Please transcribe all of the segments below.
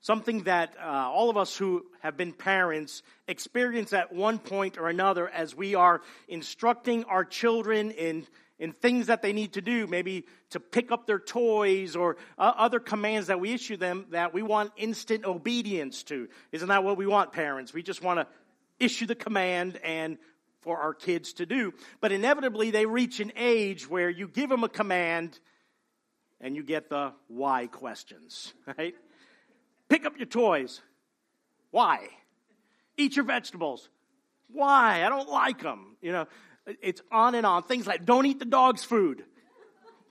something that uh, all of us who have been parents experience at one point or another as we are instructing our children in in things that they need to do, maybe to pick up their toys or uh, other commands that we issue them that we want instant obedience to. Isn't that what we want, parents? We just want to issue the command and for our kids to do. But inevitably, they reach an age where you give them a command and you get the why questions, right? Pick up your toys. Why? Eat your vegetables. Why? I don't like them. You know, it's on and on. Things like don't eat the dog's food.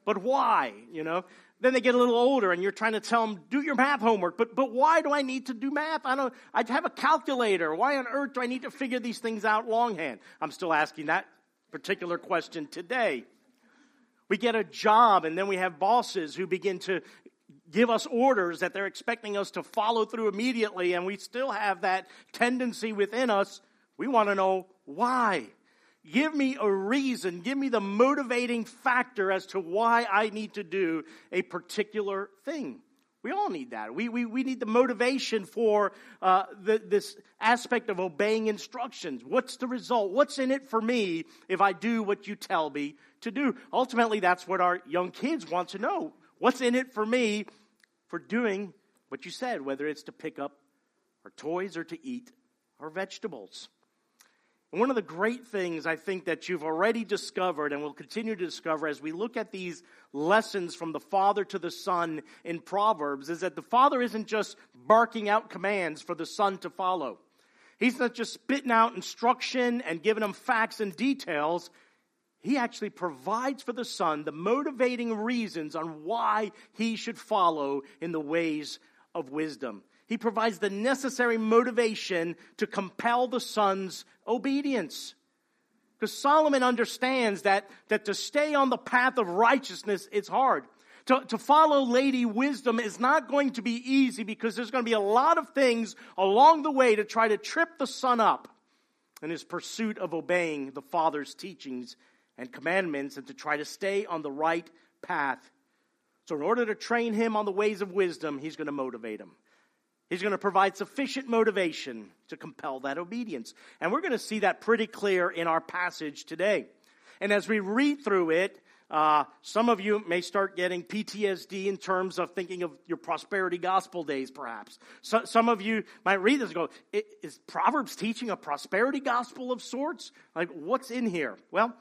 But why? You know? Then they get a little older and you're trying to tell them, do your math homework. But, but why do I need to do math? I don't, I have a calculator. Why on earth do I need to figure these things out longhand? I'm still asking that particular question today. We get a job and then we have bosses who begin to give us orders that they're expecting us to follow through immediately and we still have that tendency within us. We want to know why. Give me a reason. Give me the motivating factor as to why I need to do a particular thing. We all need that. We, we, we need the motivation for uh, the, this aspect of obeying instructions. What's the result? What's in it for me if I do what you tell me to do? Ultimately, that's what our young kids want to know. What's in it for me for doing what you said, whether it's to pick up our toys or to eat our vegetables? And one of the great things I think that you've already discovered and will continue to discover as we look at these lessons from the Father to the Son in Proverbs is that the Father isn't just barking out commands for the Son to follow. He's not just spitting out instruction and giving him facts and details. He actually provides for the Son the motivating reasons on why he should follow in the ways of wisdom. He provides the necessary motivation to compel the son's obedience. Because Solomon understands that, that to stay on the path of righteousness, it's hard. To, to follow Lady Wisdom is not going to be easy because there's going to be a lot of things along the way to try to trip the son up in his pursuit of obeying the Father's teachings and commandments and to try to stay on the right path. So, in order to train him on the ways of wisdom, he's going to motivate him. He's going to provide sufficient motivation to compel that obedience. And we're going to see that pretty clear in our passage today. And as we read through it, uh, some of you may start getting PTSD in terms of thinking of your prosperity gospel days, perhaps. So, some of you might read this and go, Is Proverbs teaching a prosperity gospel of sorts? Like, what's in here? Well,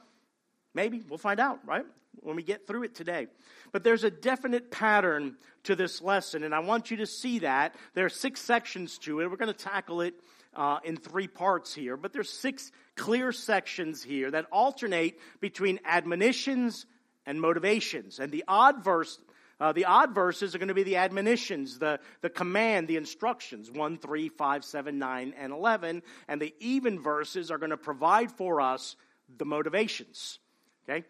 maybe. We'll find out, right? when we get through it today. But there's a definite pattern to this lesson, and I want you to see that. There are six sections to it. We're going to tackle it uh, in three parts here, but there's six clear sections here that alternate between admonitions and motivations. And the odd verse uh, the odd verses are going to be the admonitions, the, the command, the instructions 1, 3, 5, 7, 9, and 11. And the even verses are going to provide for us the motivations. Okay?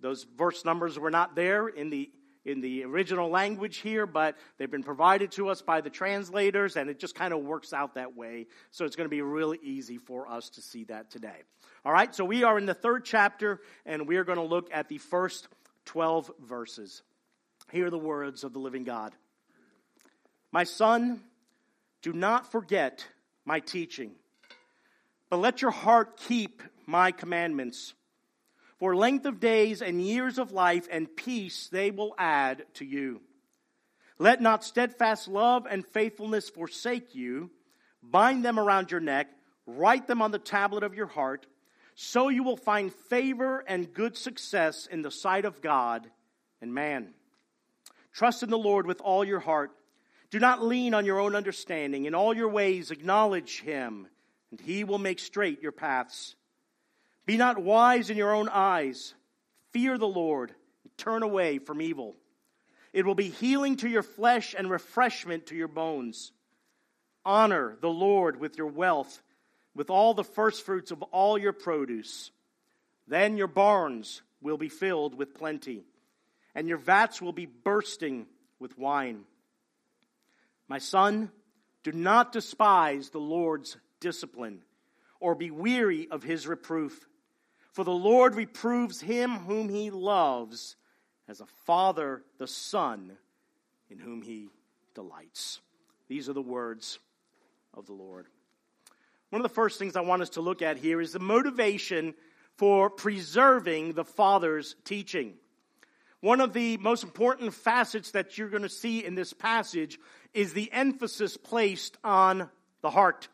Those verse numbers were not there in the in the original language here, but they've been provided to us by the translators, and it just kind of works out that way. So it's going to be really easy for us to see that today. All right, so we are in the third chapter, and we are going to look at the first 12 verses. Hear the words of the living God. My son, do not forget my teaching, but let your heart keep my commandments for length of days and years of life and peace they will add to you. Let not steadfast love and faithfulness forsake you. Bind them around your neck, write them on the tablet of your heart, so you will find favor and good success in the sight of God and man. Trust in the Lord with all your heart. Do not lean on your own understanding. In all your ways, acknowledge him, and he will make straight your paths. Be not wise in your own eyes. Fear the Lord turn away from evil. It will be healing to your flesh and refreshment to your bones. Honor the Lord with your wealth, with all the firstfruits of all your produce. Then your barns will be filled with plenty, and your vats will be bursting with wine. My son, do not despise the Lord's discipline, or be weary of his reproof for the Lord reproves him whom he loves, as a father the son in whom he delights. These are the words of the Lord. One of the first things I want us to look at here is the motivation for preserving the Father's teaching. One of the most important facets that you're going to see in this passage is the emphasis placed on the heart.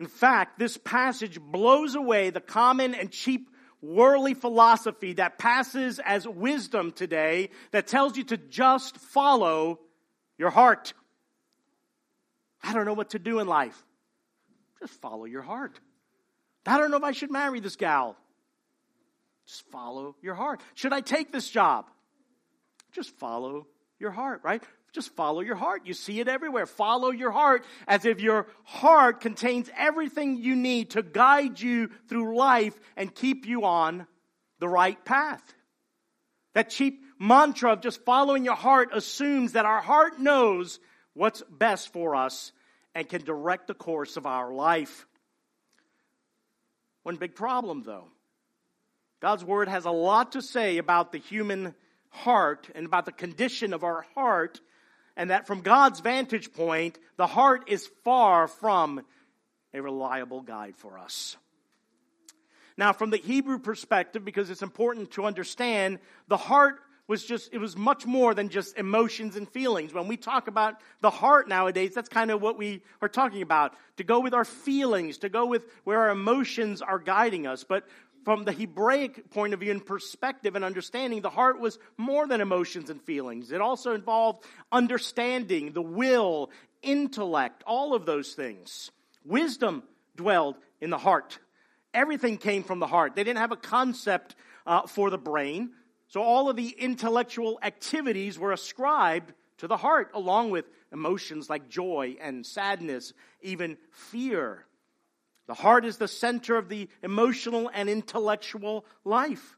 In fact, this passage blows away the common and cheap worldly philosophy that passes as wisdom today that tells you to just follow your heart. I don't know what to do in life. Just follow your heart. I don't know if I should marry this gal. Just follow your heart. Should I take this job? Just follow your heart, right? Just follow your heart. You see it everywhere. Follow your heart as if your heart contains everything you need to guide you through life and keep you on the right path. That cheap mantra of just following your heart assumes that our heart knows what's best for us and can direct the course of our life. One big problem, though. God's Word has a lot to say about the human heart and about the condition of our heart, and that from God's vantage point, the heart is far from a reliable guide for us. Now, from the Hebrew perspective, because it's important to understand, the heart was just, it was much more than just emotions and feelings. When we talk about the heart nowadays, that's kind of what we are talking about. To go with our feelings, to go with where our emotions are guiding us. But from the Hebraic point of view and perspective and understanding, the heart was more than emotions and feelings. It also involved understanding, the will, intellect, all of those things. Wisdom dwelled in the heart. Everything came from the heart. They didn't have a concept uh, for the brain. So all of the intellectual activities were ascribed to the heart, along with emotions like joy and sadness, even fear. The heart is the center of the emotional and intellectual life.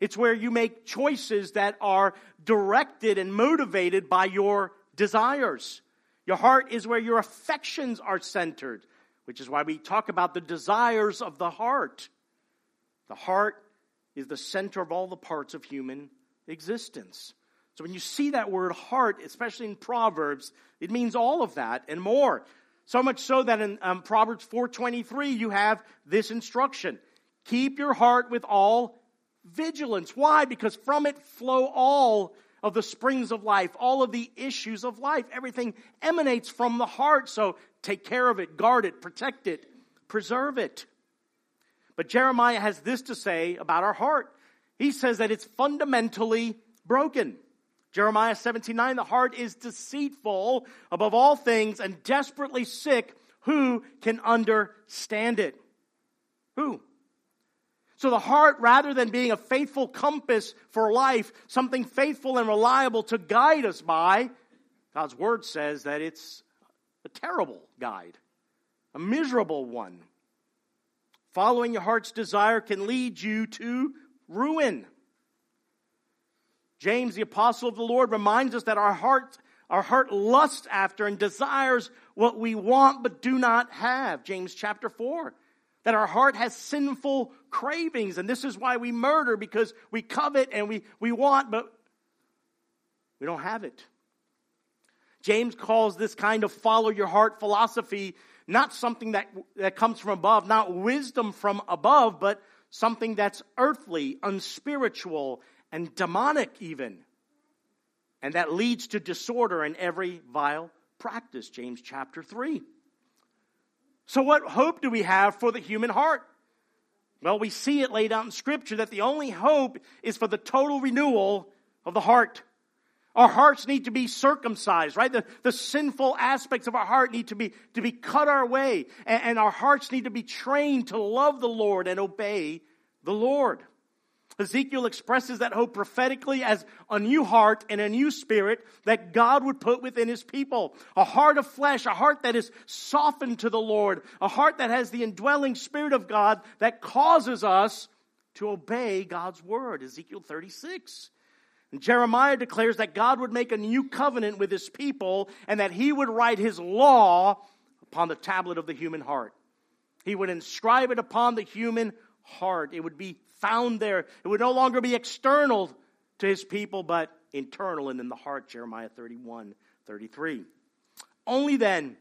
It's where you make choices that are directed and motivated by your desires. Your heart is where your affections are centered, which is why we talk about the desires of the heart. The heart is the center of all the parts of human existence. So when you see that word heart, especially in Proverbs, it means all of that and more. So much so that in um, Proverbs 4:23 you have this instruction: keep your heart with all vigilance. Why? Because from it flow all of the springs of life, all of the issues of life. Everything emanates from the heart. So take care of it, guard it, protect it, preserve it. But Jeremiah has this to say about our heart. He says that it's fundamentally broken. Jeremiah 79, the heart is deceitful above all things and desperately sick. Who can understand it? Who? So the heart, rather than being a faithful compass for life, something faithful and reliable to guide us by, God's word says that it's a terrible guide, a miserable one. Following your heart's desire can lead you to ruin. James, the apostle of the Lord, reminds us that our heart, our heart lusts after and desires what we want but do not have. James chapter 4. That our heart has sinful cravings, and this is why we murder because we covet and we, we want, but we don't have it. James calls this kind of follow your heart philosophy not something that, that comes from above, not wisdom from above, but something that's earthly, unspiritual, and demonic even. And that leads to disorder in every vile practice, James chapter 3. So, what hope do we have for the human heart? Well, we see it laid out in Scripture that the only hope is for the total renewal of the heart. Our hearts need to be circumcised, right? The, the sinful aspects of our heart need to be, to be cut our way. And, and our hearts need to be trained to love the Lord and obey the Lord. Ezekiel expresses that hope prophetically as a new heart and a new spirit that God would put within his people. A heart of flesh, a heart that is softened to the Lord, a heart that has the indwelling spirit of God that causes us to obey God's word. Ezekiel 36. And Jeremiah declares that God would make a new covenant with his people and that he would write his law upon the tablet of the human heart. He would inscribe it upon the human heart. It would be found there. It would no longer be external to his people, but internal and in the heart. Jeremiah 31, 33. Only then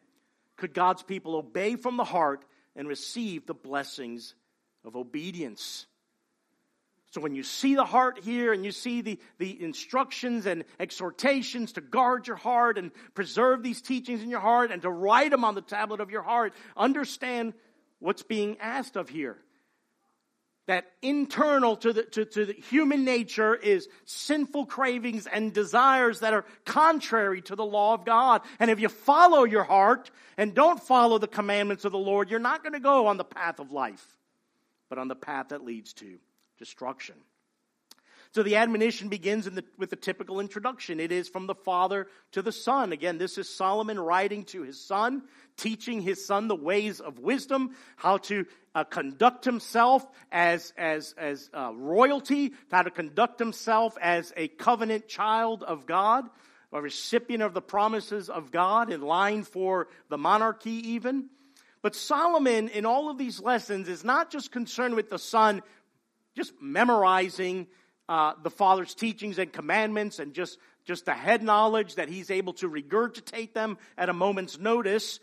could God's people obey from the heart and receive the blessings of obedience. So when you see the heart here and you see the, the instructions and exhortations to guard your heart and preserve these teachings in your heart and to write them on the tablet of your heart, understand what's being asked of here. That internal to the, to, to the human nature is sinful cravings and desires that are contrary to the law of God. And if you follow your heart and don't follow the commandments of the Lord, you're not going to go on the path of life, but on the path that leads to destruction. So the admonition begins the, with the typical introduction. It is from the father to the son. Again, this is Solomon writing to his son, teaching his son the ways of wisdom, how to uh, conduct himself as, as, as uh, royalty, how to conduct himself as a covenant child of God, a recipient of the promises of God, in line for the monarchy even. But Solomon, in all of these lessons, is not just concerned with the son just memorizing uh, the Father's teachings and commandments and just, just the head knowledge that he's able to regurgitate them at a moment's notice.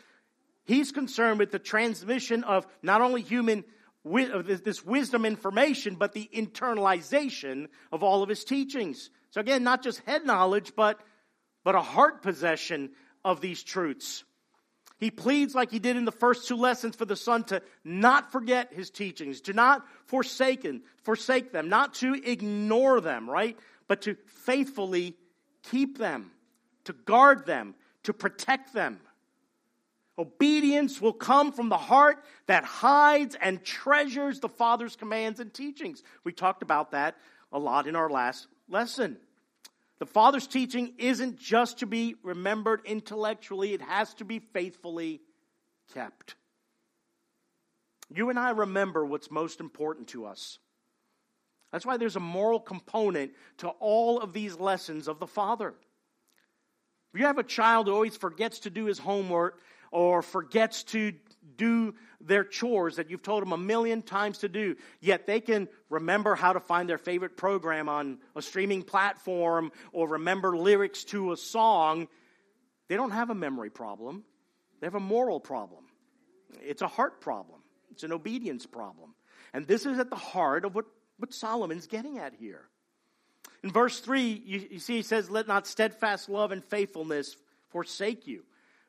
He's concerned with the transmission of not only human this wisdom information, but the internalization of all of his teachings. So again, not just head knowledge, but, but a heart possession of these truths. He pleads, like he did in the first two lessons, for the son to not forget his teachings, to not forsaken, forsake them, not to ignore them, right? But to faithfully keep them, to guard them, to protect them. Obedience will come from the heart that hides and treasures the Father's commands and teachings. We talked about that a lot in our last lesson. The Father's teaching isn't just to be remembered intellectually, it has to be faithfully kept. You and I remember what's most important to us. That's why there's a moral component to all of these lessons of the Father. If you have a child who always forgets to do his homework or forgets to do their chores that you've told them a million times to do, yet they can remember how to find their favorite program on a streaming platform or remember lyrics to a song, they don't have a memory problem. They have a moral problem. It's a heart problem, it's an obedience problem. And this is at the heart of what, what Solomon's getting at here. In verse 3, you, you see, he says, Let not steadfast love and faithfulness forsake you.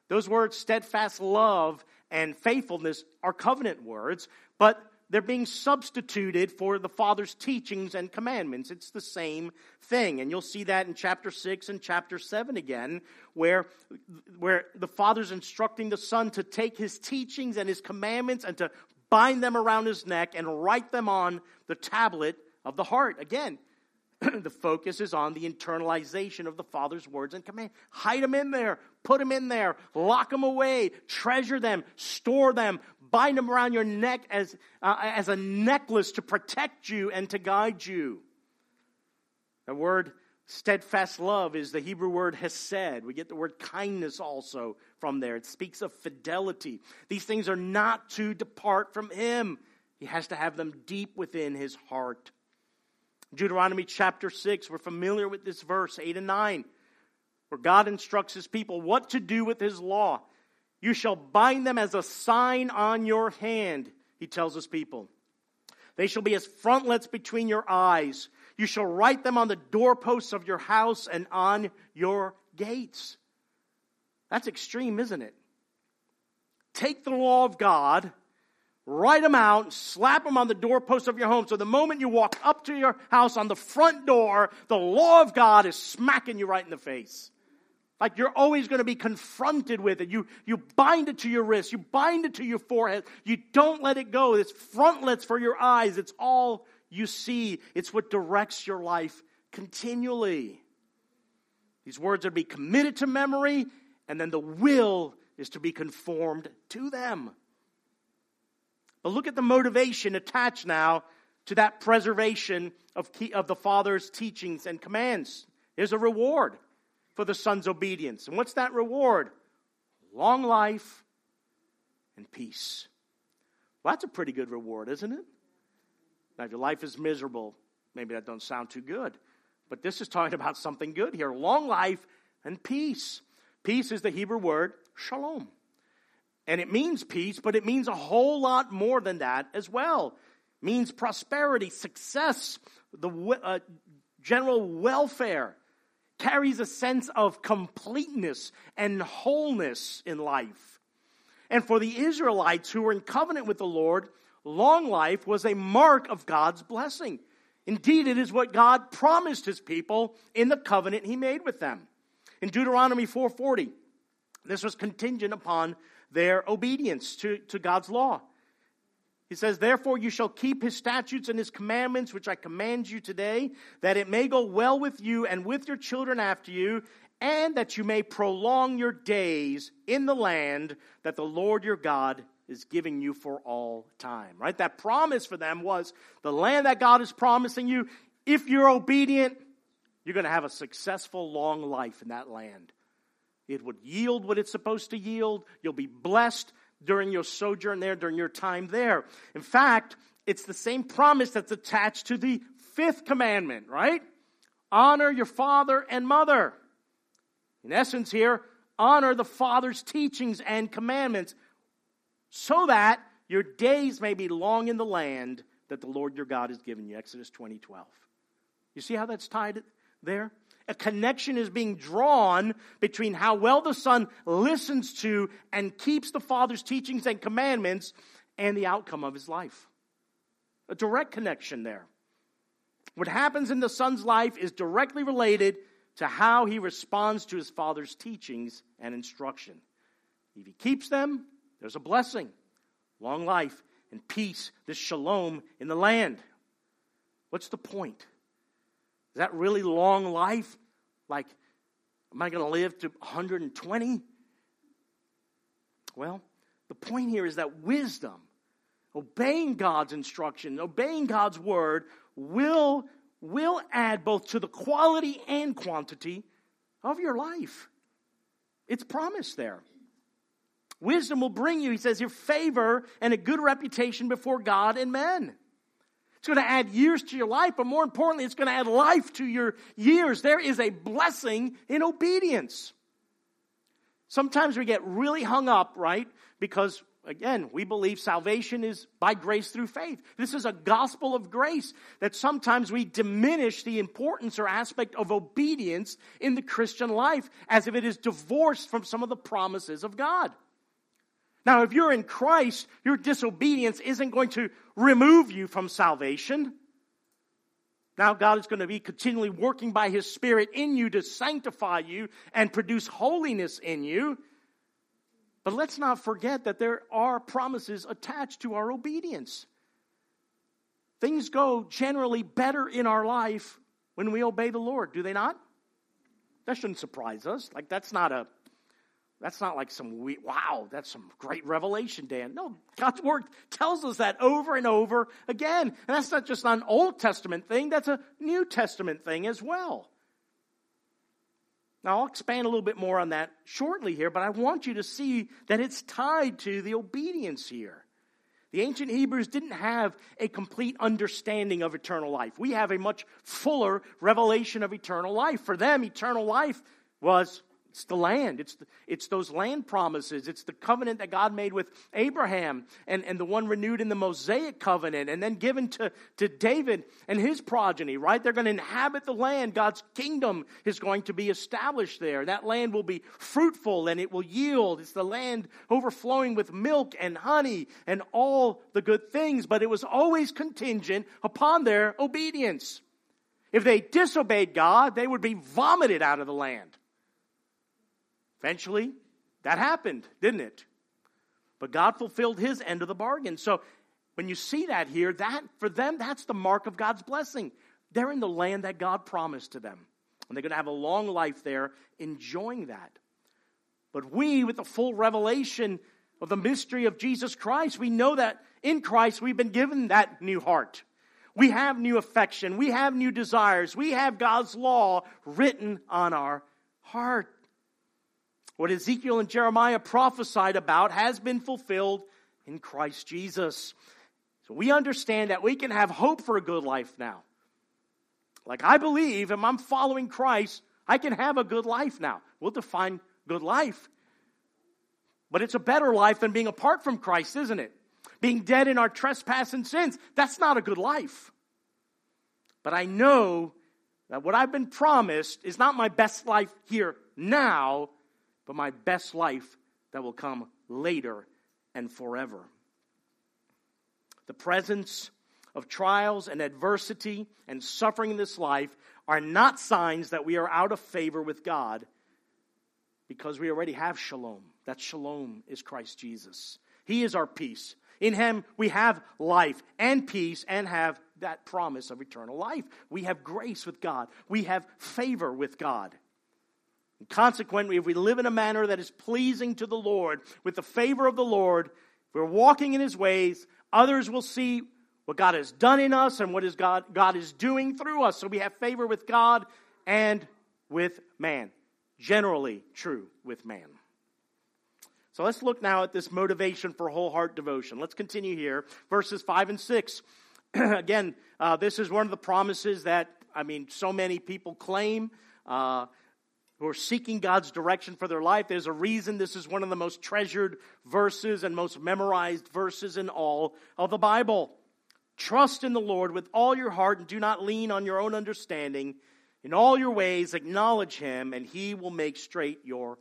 Those words, steadfast love and faithfulness, are covenant words, but they're being substituted for the Father's teachings and commandments. It's the same thing. And you'll see that in chapter 6 and chapter 7 again, where, where the Father's instructing the Son to take his teachings and his commandments and to bind them around his neck and write them on the tablet of the heart. Again, the focus is on the internalization of the Father's words and command. Hide them in there, put them in there, lock them away, treasure them, store them, bind them around your neck as, uh, as a necklace to protect you and to guide you. The word steadfast love is the Hebrew word hesed. We get the word kindness also from there. It speaks of fidelity. These things are not to depart from Him, He has to have them deep within His heart. Deuteronomy chapter 6, we're familiar with this verse, 8 and 9, where God instructs his people what to do with his law. You shall bind them as a sign on your hand, he tells his people. They shall be as frontlets between your eyes. You shall write them on the doorposts of your house and on your gates. That's extreme, isn't it? Take the law of God write them out, slap them on the doorpost of your home. So the moment you walk up to your house on the front door, the law of God is smacking you right in the face. Like you're always going to be confronted with it. You, you bind it to your wrist. You bind it to your forehead. You don't let it go. It's frontlets for your eyes. It's all you see. It's what directs your life continually. These words are to be committed to memory, and then the will is to be conformed to them. But look at the motivation attached now to that preservation of, key, of the Father's teachings and commands. There's a reward for the Son's obedience. And what's that reward? Long life and peace. Well, that's a pretty good reward, isn't it? Now, if your life is miserable, maybe that don't sound too good. But this is talking about something good here long life and peace. Peace is the Hebrew word shalom. And it means peace, but it means a whole lot more than that as well. It means prosperity, success, the uh, general welfare. Carries a sense of completeness and wholeness in life. And for the Israelites who were in covenant with the Lord, long life was a mark of God's blessing. Indeed, it is what God promised his people in the covenant he made with them. In Deuteronomy 4:40, this was contingent upon their obedience to, to God's law. He says, Therefore you shall keep his statutes and his commandments, which I command you today, that it may go well with you and with your children after you, and that you may prolong your days in the land that the Lord your God is giving you for all time, right? That promise for them was the land that God is promising you. If you're obedient, you're going to have a successful, long life in that land. It would yield what it's supposed to yield. You'll be blessed during your sojourn there, during your time there. In fact, it's the same promise that's attached to the fifth commandment, right? Honor your father and mother. In essence, here, honor the father's teachings and commandments so that your days may be long in the land that the Lord your God has given you. Exodus 20, 12. You see how that's tied there? A connection is being drawn between how well the Son listens to and keeps the Father's teachings and commandments and the outcome of his life. A direct connection there. What happens in the Son's life is directly related to how he responds to his Father's teachings and instruction. If he keeps them, there's a blessing, long life, and peace, this shalom in the land. What's the point? Is that really long life? Like, am I going to live to 120? Well, the point here is that wisdom, obeying God's instruction, obeying God's word, will, will add both to the quality and quantity of your life. It's promised there. Wisdom will bring you, he says, your favor and a good reputation before God and men. It's going to add years to your life, but more importantly, it's going to add life to your years. There is a blessing in obedience. Sometimes we get really hung up, right? Because again, we believe salvation is by grace through faith. This is a gospel of grace that sometimes we diminish the importance or aspect of obedience in the Christian life as if it is divorced from some of the promises of God. Now, if you're in Christ, your disobedience isn't going to remove you from salvation. Now, God is going to be continually working by His Spirit in you to sanctify you and produce holiness in you. But let's not forget that there are promises attached to our obedience. Things go generally better in our life when we obey the Lord, do they not? That shouldn't surprise us. Like, that's not a that's not like some we, wow, that's some great revelation, Dan. No, God's word tells us that over and over again. And that's not just an Old Testament thing, that's a New Testament thing as well. Now, I'll expand a little bit more on that shortly here, but I want you to see that it's tied to the obedience here. The ancient Hebrews didn't have a complete understanding of eternal life. We have a much fuller revelation of eternal life. For them, eternal life was it's the land. It's, the, it's those land promises. It's the covenant that God made with Abraham and, and the one renewed in the Mosaic covenant and then given to, to David and his progeny, right? They're going to inhabit the land. God's kingdom is going to be established there. That land will be fruitful and it will yield. It's the land overflowing with milk and honey and all the good things, but it was always contingent upon their obedience. If they disobeyed God, they would be vomited out of the land. Eventually, that happened, didn't it? But God fulfilled his end of the bargain. So when you see that here, that for them, that's the mark of God's blessing. They're in the land that God promised to them. And they're going to have a long life there enjoying that. But we, with the full revelation of the mystery of Jesus Christ, we know that in Christ we've been given that new heart. We have new affection. We have new desires. We have God's law written on our heart. What Ezekiel and Jeremiah prophesied about has been fulfilled in Christ Jesus. So we understand that we can have hope for a good life now. Like I believe, if I'm following Christ, I can have a good life now. We'll define good life. But it's a better life than being apart from Christ, isn't it? Being dead in our trespass and sins. That's not a good life. But I know that what I've been promised is not my best life here now, but my best life that will come later and forever. The presence of trials and adversity and suffering in this life are not signs that we are out of favor with God because we already have shalom. That shalom is Christ Jesus. He is our peace. In Him, we have life and peace and have that promise of eternal life. We have grace with God, we have favor with God. And consequently, if we live in a manner that is pleasing to the Lord, with the favor of the Lord, if we're walking in His ways, others will see what God has done in us and what is God, God is doing through us. So we have favor with God and with man. Generally true with man. So let's look now at this motivation for whole heart devotion. Let's continue here. Verses 5 and 6. Again, uh, this is one of the promises that, I mean, so many people claim. Uh, who are seeking God's direction for their life. There's a reason this is one of the most treasured verses and most memorized verses in all of the Bible. Trust in the Lord with all your heart and do not lean on your own understanding. In all your ways, acknowledge him, and he will make straight your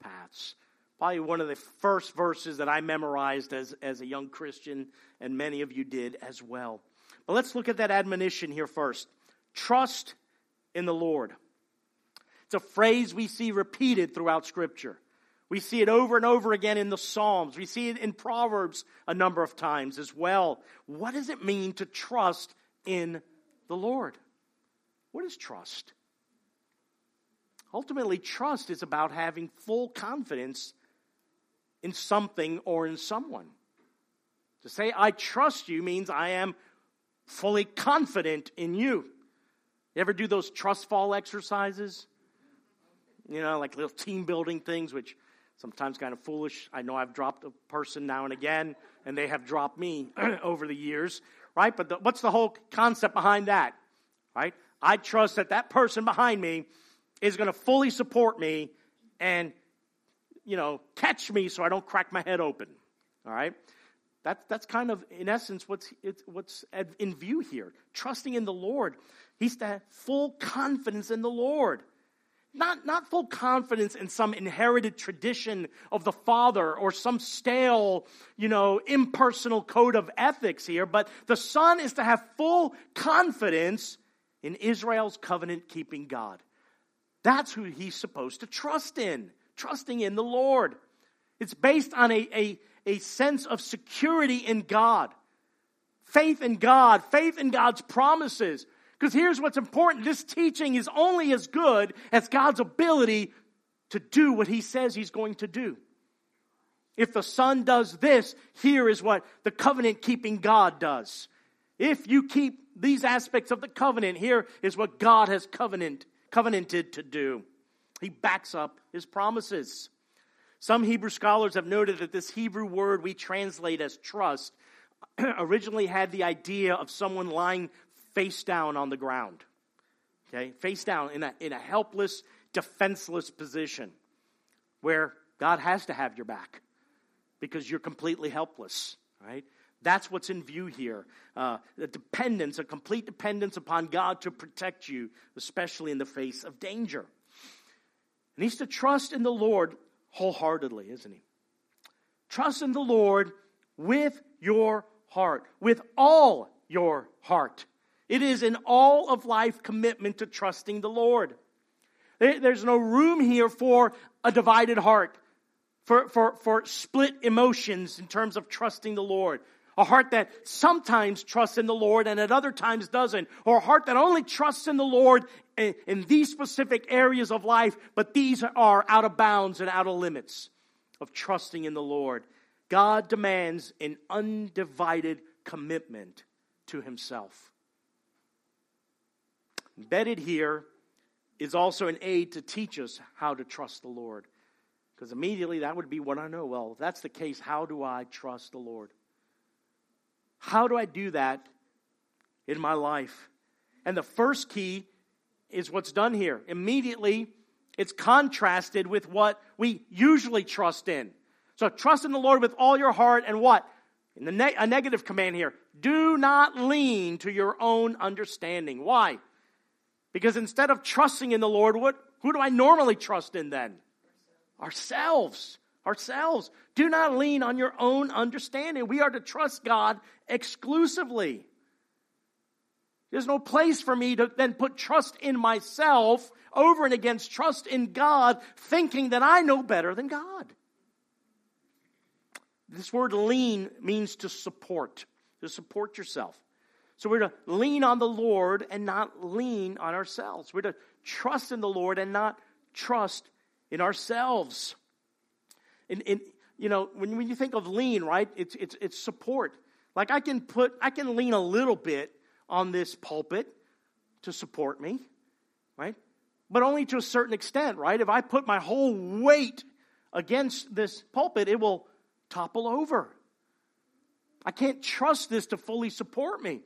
paths. Probably one of the first verses that I memorized as, as a young Christian, and many of you did as well. But let's look at that admonition here first. Trust in the Lord. It's a phrase we see repeated throughout Scripture. We see it over and over again in the Psalms. We see it in Proverbs a number of times as well. What does it mean to trust in the Lord? What is trust? Ultimately, trust is about having full confidence in something or in someone. To say, I trust you means I am fully confident in you. You ever do those trust fall exercises? You know, like little team building things, which sometimes kind of foolish. I know I've dropped a person now and again, and they have dropped me over the years, right? But the, what's the whole concept behind that, right? I trust that that person behind me is going to fully support me and, you know, catch me so I don't crack my head open, all right? That, that's kind of, in essence, what's, what's in view here. Trusting in the Lord. He's to have full confidence in the Lord. Not, not full confidence in some inherited tradition of the father or some stale, you know, impersonal code of ethics here, but the son is to have full confidence in Israel's covenant keeping God. That's who he's supposed to trust in, trusting in the Lord. It's based on a, a, a sense of security in God, faith in God, faith in God's promises, because here's what's important this teaching is only as good as God's ability to do what He says He's going to do. If the Son does this, here is what the covenant keeping God does. If you keep these aspects of the covenant, here is what God has covenant, covenanted to do. He backs up His promises. Some Hebrew scholars have noted that this Hebrew word we translate as trust originally had the idea of someone lying face down on the ground. Okay? Face down in a, in a helpless, defenseless position where God has to have your back because you're completely helpless, right? That's what's in view here. Uh, the dependence, a complete dependence upon God to protect you, especially in the face of danger. And he's to trust in the Lord wholeheartedly, isn't he? Trust in the Lord with your heart, with all your heart. It is an all of life commitment to trusting the Lord. There's no room here for a divided heart, for, for, for split emotions in terms of trusting the Lord. A heart that sometimes trusts in the Lord and at other times doesn't. Or a heart that only trusts in the Lord in, in these specific areas of life, but these are out of bounds and out of limits of trusting in the Lord. God demands an undivided commitment to Himself. Embedded here is also an aid to teach us how to trust the Lord. Because immediately that would be what I know. Well, if that's the case, how do I trust the Lord? How do I do that in my life? And the first key is what's done here. Immediately, it's contrasted with what we usually trust in. So trust in the Lord with all your heart and what? In the ne- a negative command here. Do not lean to your own understanding. Why? Because instead of trusting in the Lord, what, who do I normally trust in then? Ourselves. Ourselves. Do not lean on your own understanding. We are to trust God exclusively. There's no place for me to then put trust in myself over and against trust in God, thinking that I know better than God. This word lean means to support, to support yourself. So we're to lean on the Lord and not lean on ourselves. We're to trust in the Lord and not trust in ourselves. And, and you know, when, when you think of lean, right, it's, it's, it's support. Like I can put, I can lean a little bit on this pulpit to support me, right? But only to a certain extent, right? If I put my whole weight against this pulpit, it will topple over. I can't trust this to fully support me.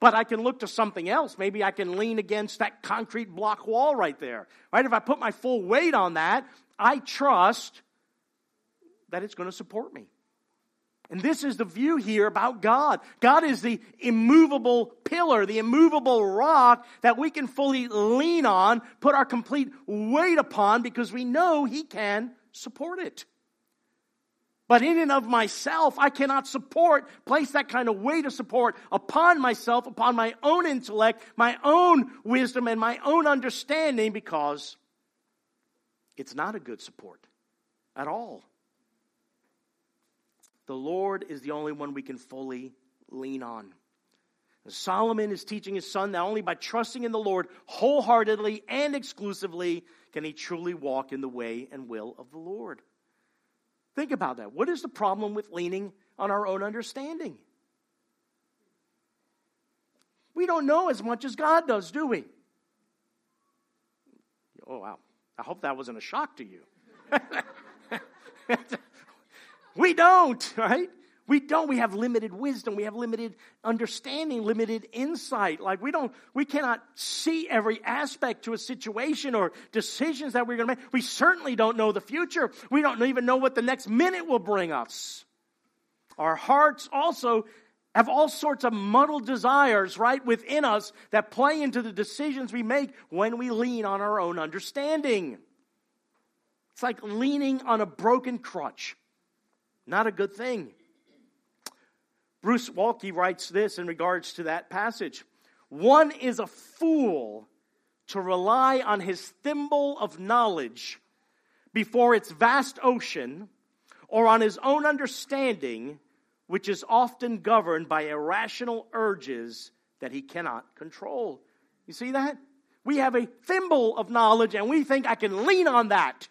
But I can look to something else. Maybe I can lean against that concrete block wall right there. Right? If I put my full weight on that, I trust that it's going to support me. And this is the view here about God. God is the immovable pillar, the immovable rock that we can fully lean on, put our complete weight upon because we know He can support it. But in and of myself, I cannot support, place that kind of weight of support upon myself, upon my own intellect, my own wisdom, and my own understanding because it's not a good support at all. The Lord is the only one we can fully lean on. Solomon is teaching his son that only by trusting in the Lord wholeheartedly and exclusively can he truly walk in the way and will of the Lord. Think about that. What is the problem with leaning on our own understanding? We don't know as much as God does, do we? Oh, wow. I hope that wasn't a shock to you. we don't, right? We don't. We have limited wisdom. We have limited understanding, limited insight. Like we don't, we cannot see every aspect to a situation or decisions that we're going to make. We certainly don't know the future. We don't even know what the next minute will bring us. Our hearts also have all sorts of muddled desires right within us that play into the decisions we make when we lean on our own understanding. It's like leaning on a broken crutch. Not a good thing. Bruce Waltke writes this in regards to that passage. One is a fool to rely on his thimble of knowledge before its vast ocean or on his own understanding, which is often governed by irrational urges that he cannot control. You see that? We have a thimble of knowledge and we think I can lean on that.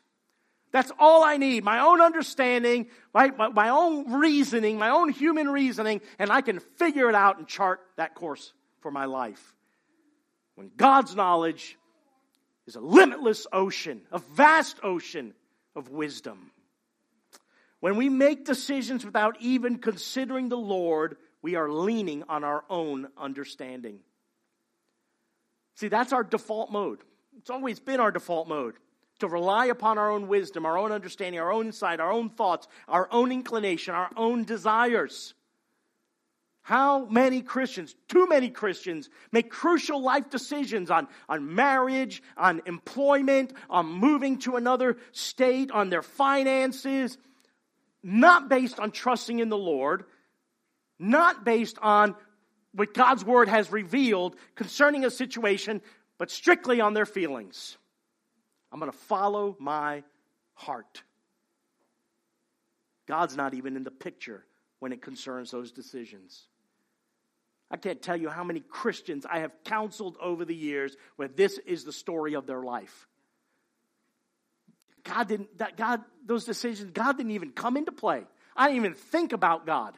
That's all I need. My own understanding, right? My, my, own reasoning, my own human reasoning, and I can figure it out and chart that course for my life. When God's knowledge is a limitless ocean, a vast ocean of wisdom. When we make decisions without even considering the Lord, we are leaning on our own understanding. See, that's our default mode. It's always been our default mode to rely upon our own wisdom, our own understanding, our own insight, our own thoughts, our own inclination, our own desires. How many Christians, too many Christians, make crucial life decisions on, on marriage, on employment, on moving to another state, on their finances, not based on trusting in the Lord, not based on what God's word has revealed concerning a situation, but strictly on their feelings. I'm going to follow my heart. God's not even in the picture when it concerns those decisions. I can't tell you how many Christians I have counseled over the years where this is the story of their life. God didn't, that God, those decisions, God didn't even come into play. I didn't even think about God.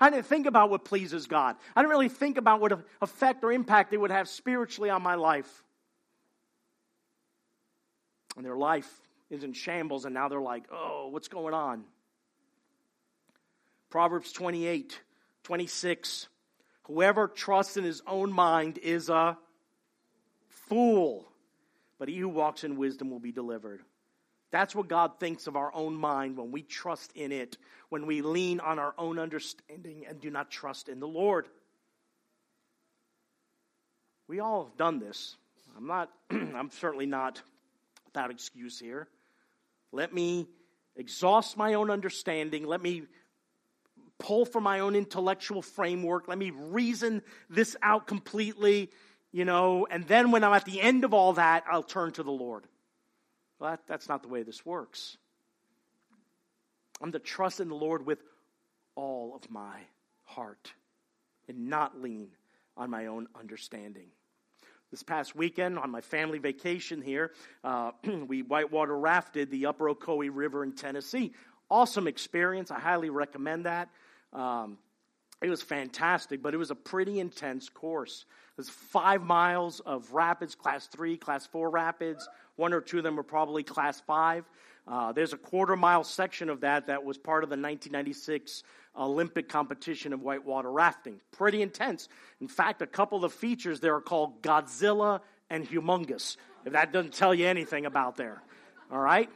I didn't think about what pleases God. I didn't really think about what effect or impact it would have spiritually on my life and their life is in shambles, and now they're like, oh, what's going on? Proverbs 28, 26. Whoever trusts in his own mind is a fool, but he who walks in wisdom will be delivered. That's what God thinks of our own mind when we trust in it, when we lean on our own understanding and do not trust in the Lord. We all have done this. I'm not, I'm certainly not without excuse here. Let me exhaust my own understanding. Let me pull from my own intellectual framework. Let me reason this out completely, you know, and then when I'm at the end of all that, I'll turn to the Lord. Well, that, that's not the way this works. I'm to trust in the Lord with all of my heart and not lean on my own understanding. This past weekend on my family vacation here, uh, we whitewater rafted the Upper Ocoee River in Tennessee. Awesome experience. I highly recommend that. Um, it was fantastic, but it was a pretty intense course. Was five miles of rapids, class three, class four rapids. One or two of them were probably class five. Uh, there's a quarter mile section of that that was part of the 1996 Olympic competition of whitewater rafting. Pretty intense. In fact, a couple of features there are called Godzilla and Humongous, if that doesn't tell you anything about there. All right?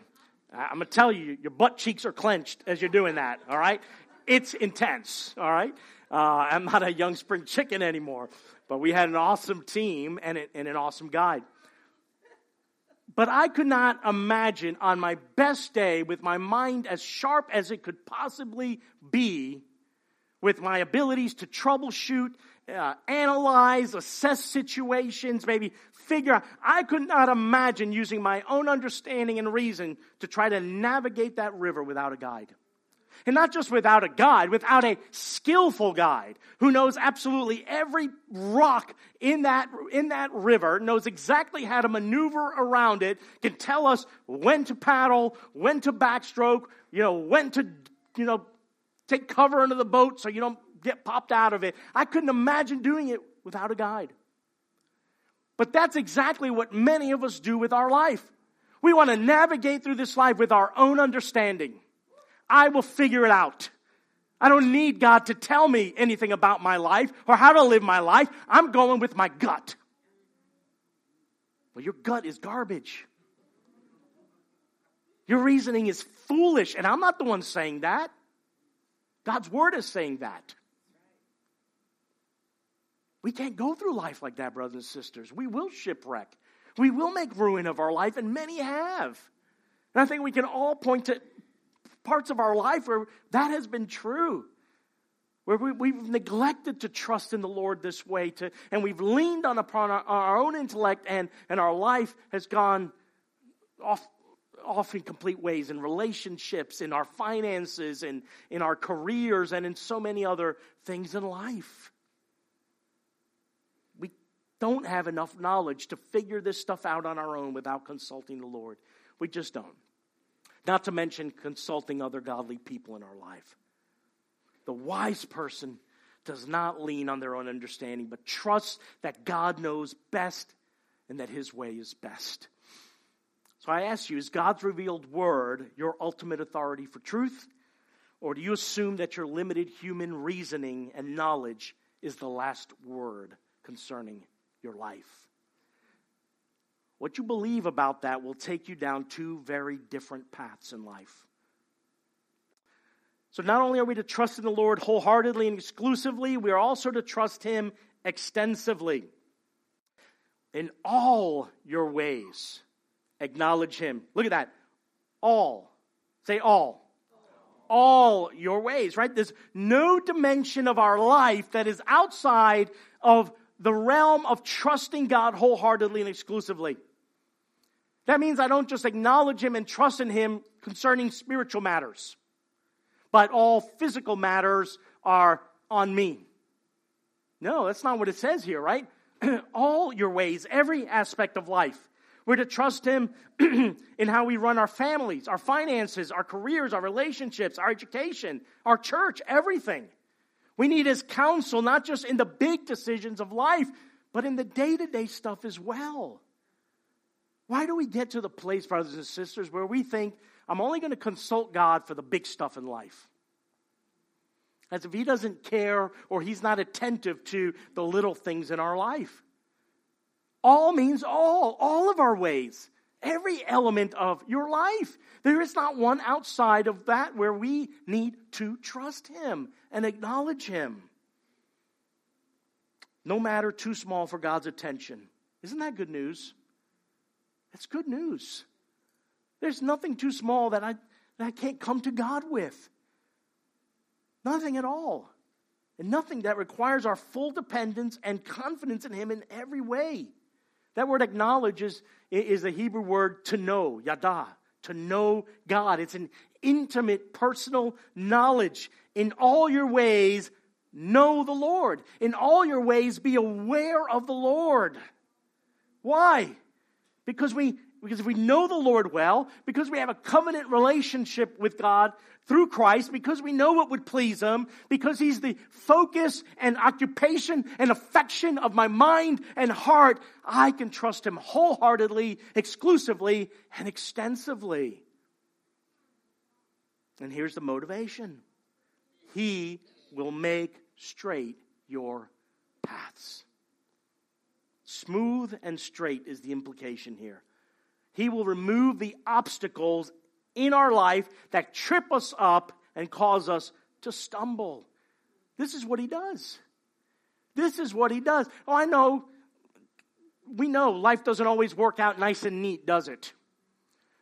I'm going to tell you, your butt cheeks are clenched as you're doing that. All right? It's intense. All right? Uh, I'm not a young spring chicken anymore, but we had an awesome team and, and an awesome guide. But I could not imagine on my best day, with my mind as sharp as it could possibly be, with my abilities to troubleshoot, uh, analyze, assess situations, maybe figure out. I could not imagine using my own understanding and reason to try to navigate that river without a guide. And not just without a guide, without a skillful guide who knows absolutely every rock in that, in that river, knows exactly how to maneuver around it, can tell us when to paddle, when to backstroke, you know, when to, you know, take cover under the boat so you don't get popped out of it. I couldn't imagine doing it without a guide. But that's exactly what many of us do with our life. We want to navigate through this life with our own understanding. I will figure it out. I don't need God to tell me anything about my life or how to live my life. I'm going with my gut. Well, your gut is garbage. Your reasoning is foolish, and I'm not the one saying that. God's word is saying that. We can't go through life like that, brothers and sisters. We will shipwreck. We will make ruin of our life, and many have. And I think we can all point to parts of our life where that has been true. Where we, have neglected to trust in the Lord this way, to, and we've leaned on upon our, our own intellect, and, and our life has gone off, off in complete ways in relationships, in our finances, in, in our careers, and in so many other things in life. We don't have enough knowledge to figure this stuff out on our own without consulting the Lord. We just don't. Not to mention consulting other godly people in our life. The wise person does not lean on their own understanding, but trusts that God knows best and that his way is best. So I ask you, is God's revealed word your ultimate authority for truth? Or do you assume that your limited human reasoning and knowledge is the last word concerning your life? What you believe about that will take you down two very different paths in life. So, not only are we to trust in the Lord wholeheartedly and exclusively, we are also to trust Him extensively. In all your ways, acknowledge Him. Look at that. All. Say all. All your ways, right? There's no dimension of our life that is outside of the realm of trusting God wholeheartedly and exclusively. That means I don't just acknowledge Him and trust in Him concerning spiritual matters, but all physical matters are on me. No, that's not what it says here, right? all your ways, every aspect of life. We're to trust Him in how we run our families, our finances, our careers, our relationships, our education, our church, everything. We need His counsel, not just in the big decisions of life, but in the day to day stuff as well. Why do we get to the place, brothers and sisters, where we think, I'm only going to consult God for the big stuff in life? As if He doesn't care or He's not attentive to the little things in our life. All means all, all of our ways. Every element of your life. There is not one outside of that where we need to trust Him and acknowledge Him. No matter too small for God's attention. Isn't that good news? That's good news. There's nothing too small that I, that I can't come to God with. Nothing at all. And nothing that requires our full dependence and confidence in Him in every way. That word acknowledges is the Hebrew word to know, yada, to know God. It's an intimate, personal knowledge. In all your ways, know the Lord. In all your ways, be aware of the Lord. Why? Because we because if we know the Lord well, because we have a covenant relationship with God through Christ, because we know what would please Him, because He's the focus and occupation and affection of my mind and heart, I can trust Him wholeheartedly, exclusively, and extensively. And here's the motivation He will make straight your paths. Smooth and straight is the implication here. He will remove the obstacles in our life that trip us up and cause us to stumble. This is what he does. This is what he does. Oh, I know. We know life doesn't always work out nice and neat, does it?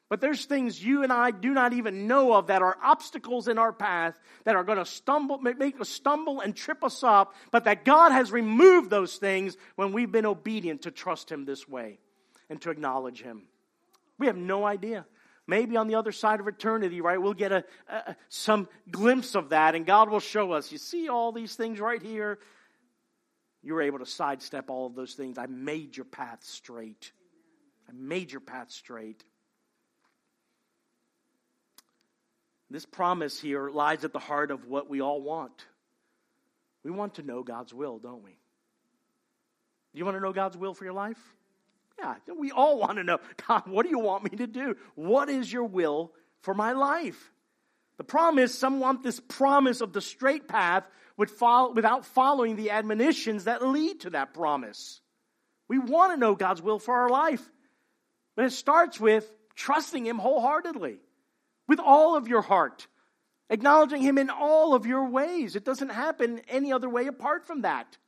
But there's things you and I do not even know of that are obstacles in our path that are going to stumble, make us stumble and trip us up, but that God has removed those things when we've been obedient to trust Him this way and to acknowledge Him. We have no idea. Maybe on the other side of eternity, right, we'll get a, a, some glimpse of that and God will show us, you see all these things right here? You were able to sidestep all of those things. I made your path straight. I made your path straight. This promise here lies at the heart of what we all want. We want to know God's will, don't we? You want to know God's will for your life? Yeah, we all want to know, God, what do you want me to do? What is your will for my life? The problem is, some want this promise of the straight path without following the admonitions that lead to that promise. We want to know God's will for our life. But it starts with trusting Him wholeheartedly, with all of your heart, acknowledging Him in all of your ways. It doesn't happen any other way apart from that.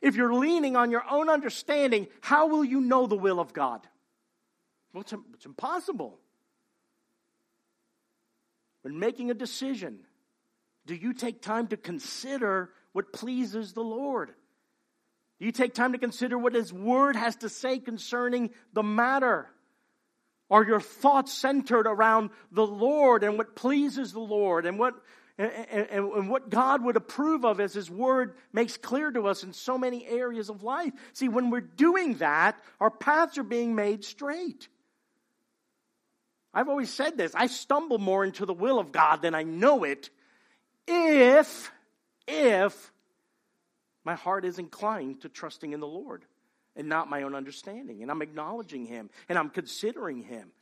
If you're leaning on your own understanding, how will you know the will of God? Well, it's, it's impossible. When making a decision, do you take time to consider what pleases the Lord? Do you take time to consider what His Word has to say concerning the matter? Are your thoughts centered around the Lord and what pleases the Lord and what and, and, and, what God would approve of as His Word makes clear to us in so many areas of life. See, when we're doing that, our paths are being made straight. I've always said this I stumble more into the will of God than I know it if, if my heart is inclined to trusting in the Lord and not my own understanding. And I'm acknowledging Him and I'm considering Him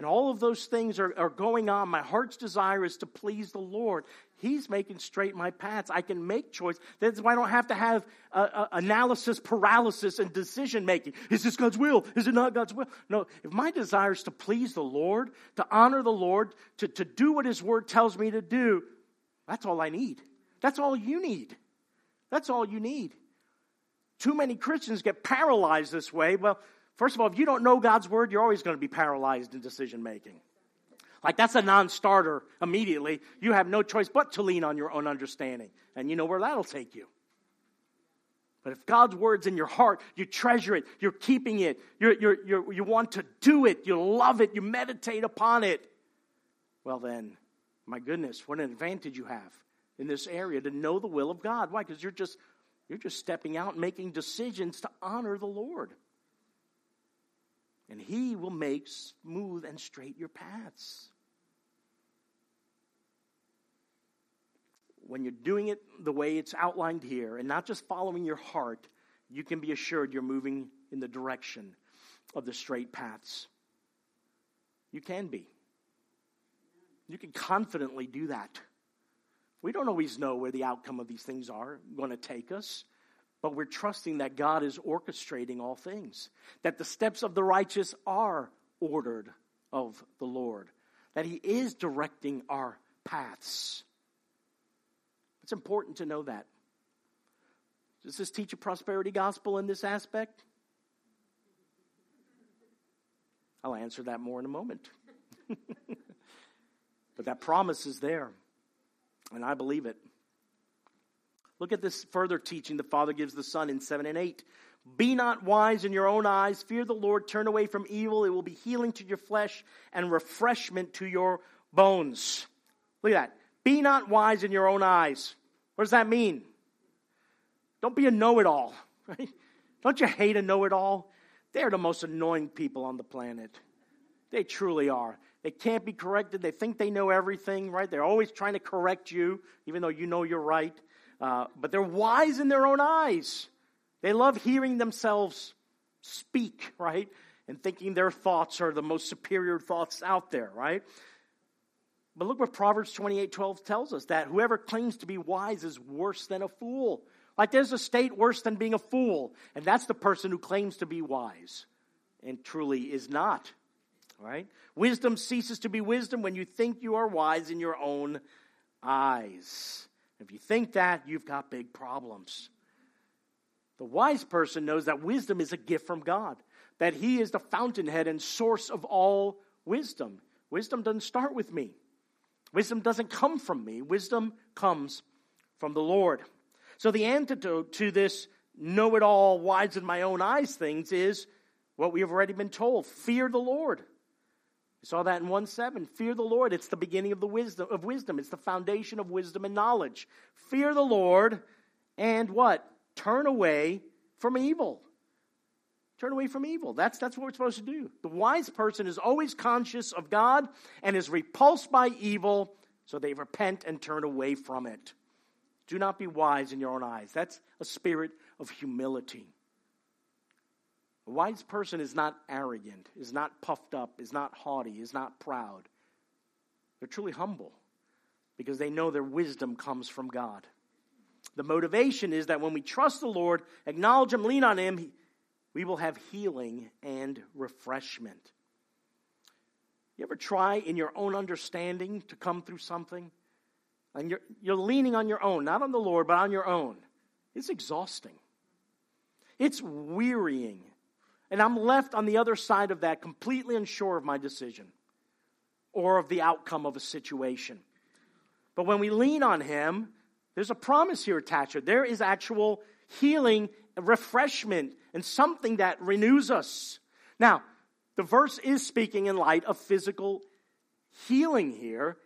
and all of those things are, are going on. My heart's desire is to please the Lord. He's making straight my paths. I can make choice. That's why I don't have to have analysis paralysis and decision making. Is this God's will? Is it not God's will? No. If my desire is to please the Lord, to honor the Lord, to, to do what His Word tells me to do, that's all I need. That's all you need. That's all you need. Too many Christians get paralyzed this way. Well, First of all, if you don't know God's word, you're always going to be paralyzed in decision making. Like that's a non starter immediately. You have no choice but to lean on your own understanding. And you know where that'll take you. But if God's word's in your heart, you treasure it, you're keeping it, you're, you're, you're, you want to do it, you love it, you meditate upon it, well, then, my goodness, what an advantage you have in this area to know the will of God. Why? Because you're just, you're just stepping out and making decisions to honor the Lord and He will make smooth and straight your paths. When you're doing it the way it's outlined here and not just following your heart, you can be assured you're moving in the direction of the straight paths. You can be. You can confidently do that. We don't always know where the outcome of these things are going to take us. But we're trusting that God is orchestrating all things, that the steps of the righteous are ordered of the Lord, that He is directing our paths. It's important to know that. Does this teach a prosperity gospel in this aspect? I'll answer that more in a moment. but that promise is there, and I believe it. Look at this further teaching the Father gives the Son in 7 and 8. Be not wise in your own eyes. Fear the Lord. Turn away from evil. It will be healing to your flesh and refreshment to your bones. Look at that. Be not wise in your own eyes. What does that mean? Don't be a know it all, right? Don't you hate a know it all? They're the most annoying people on the planet. They truly are. They can't be corrected. They think they know everything, right? They're always trying to correct you, even though you know you're right. Uh, but they're wise in their own eyes. They love hearing themselves speak, right? And thinking their thoughts are the most superior thoughts out there, right? But look what Proverbs 28 12 tells us that whoever claims to be wise is worse than a fool. Like there's a state worse than being a fool, and that's the person who claims to be wise and truly is not. Right? Wisdom ceases to be wisdom when you think you are wise in your own eyes. If you think that, you've got big problems. The wise person knows that wisdom is a gift from God, that He is the fountainhead and source of all wisdom. Wisdom doesn't start with me, wisdom doesn't come from me, wisdom comes from the Lord. So the antidote to this know it all, wise in my own eyes things is what we have already been told fear the Lord. We saw that in 1 7. Fear the Lord. It's the beginning of the wisdom of wisdom. It's the foundation of wisdom and knowledge. Fear the Lord and what? Turn away from evil. Turn away from evil. That's, that's what we're supposed to do. The wise person is always conscious of God and is repulsed by evil, so they repent and turn away from it. Do not be wise in your own eyes. That's a spirit of humility. A wise person is not arrogant, is not puffed up, is not haughty, is not proud. They're truly humble because they know their wisdom comes from God. The motivation is that when we trust the Lord, acknowledge Him, lean on Him, we will have healing and refreshment. You ever try in your own understanding to come through something? and you're, you're leaning on your own, not on the Lord, but on your own, it's exhausting. It's wearying. And I'm left on the other side of that, completely unsure of my decision or of the outcome of a situation. But when we lean on Him, there's a promise here attached. There is actual healing, refreshment, and something that renews us. Now, the verse is speaking in light of physical healing here,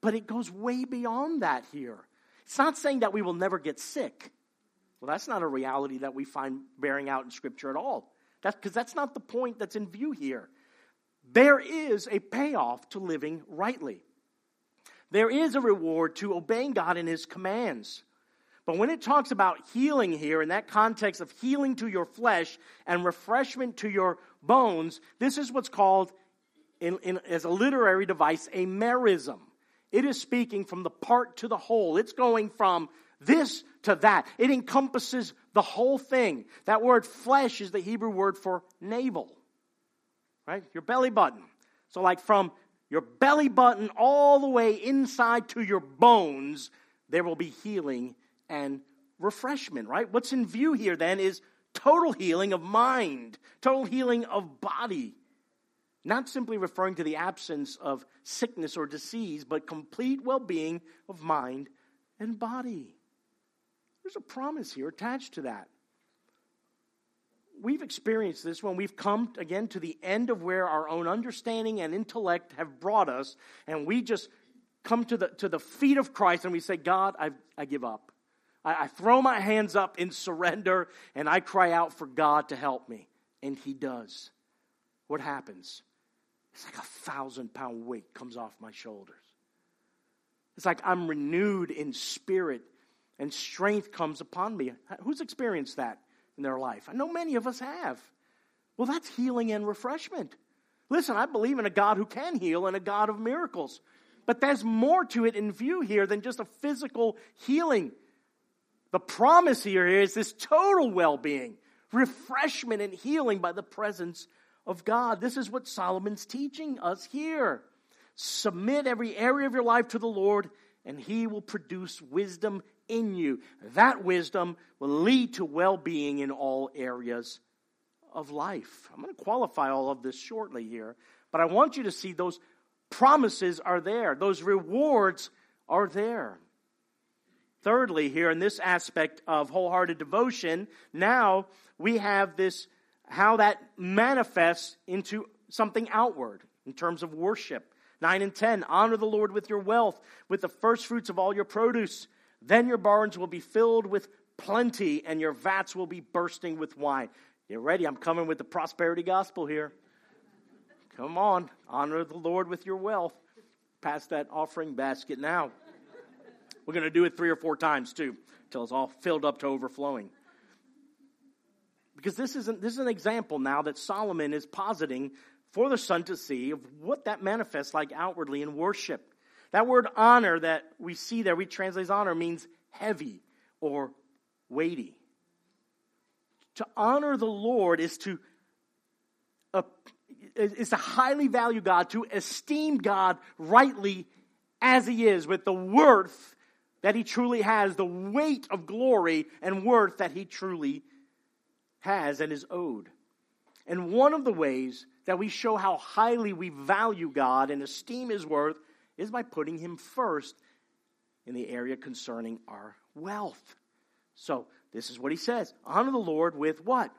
but it goes way beyond that here. It's not saying that we will never get sick. Well, that's not a reality that we find bearing out in Scripture at all. Because that's not the point that's in view here. There is a payoff to living rightly. There is a reward to obeying God in His commands. But when it talks about healing here, in that context of healing to your flesh and refreshment to your bones, this is what's called, in, in, as a literary device, a merism. It is speaking from the part to the whole. It's going from this to that. It encompasses the whole thing. That word flesh is the Hebrew word for navel, right? Your belly button. So, like from your belly button all the way inside to your bones, there will be healing and refreshment, right? What's in view here then is total healing of mind, total healing of body, not simply referring to the absence of sickness or disease, but complete well being of mind and body. There's a promise here attached to that. We've experienced this when we've come again to the end of where our own understanding and intellect have brought us, and we just come to the, to the feet of Christ and we say, God, I, I give up. I, I throw my hands up in surrender and I cry out for God to help me. And He does. What happens? It's like a thousand pound weight comes off my shoulders. It's like I'm renewed in spirit and strength comes upon me. Who's experienced that in their life? I know many of us have. Well, that's healing and refreshment. Listen, I believe in a God who can heal and a God of miracles. But there's more to it in view here than just a physical healing. The promise here is this total well being, refreshment, and healing by the presence of God. This is what Solomon's teaching us here. Submit every area of your life to the Lord, and He will produce wisdom in you. That wisdom will lead to well being in all areas of life. I'm going to qualify all of this shortly here, but I want you to see those promises are there, those rewards are there. Thirdly, here in this aspect of wholehearted devotion, now we have this how that manifests into something outward in terms of worship. 9 and 10 Honor the Lord with your wealth, with the first fruits of all your produce. Then your barns will be filled with plenty, and your vats will be bursting with wine. Get ready, I'm coming with the prosperity gospel here. Come on, honor the Lord with your wealth. Pass that offering basket now. We're going to do it three or four times too, until it's all filled up to overflowing. Because this is, an, this is an example now that Solomon is positing for the son to see of what that manifests like outwardly in worship. That word honor that we see there, we translate as honor, means heavy or weighty. To honor the Lord is to uh, is to highly value God, to esteem God rightly as He is, with the worth that He truly has, the weight of glory and worth that He truly has and is owed. And one of the ways that we show how highly we value God and esteem His worth is by putting Him first in the area concerning our wealth. So, this is what He says honor the Lord with what?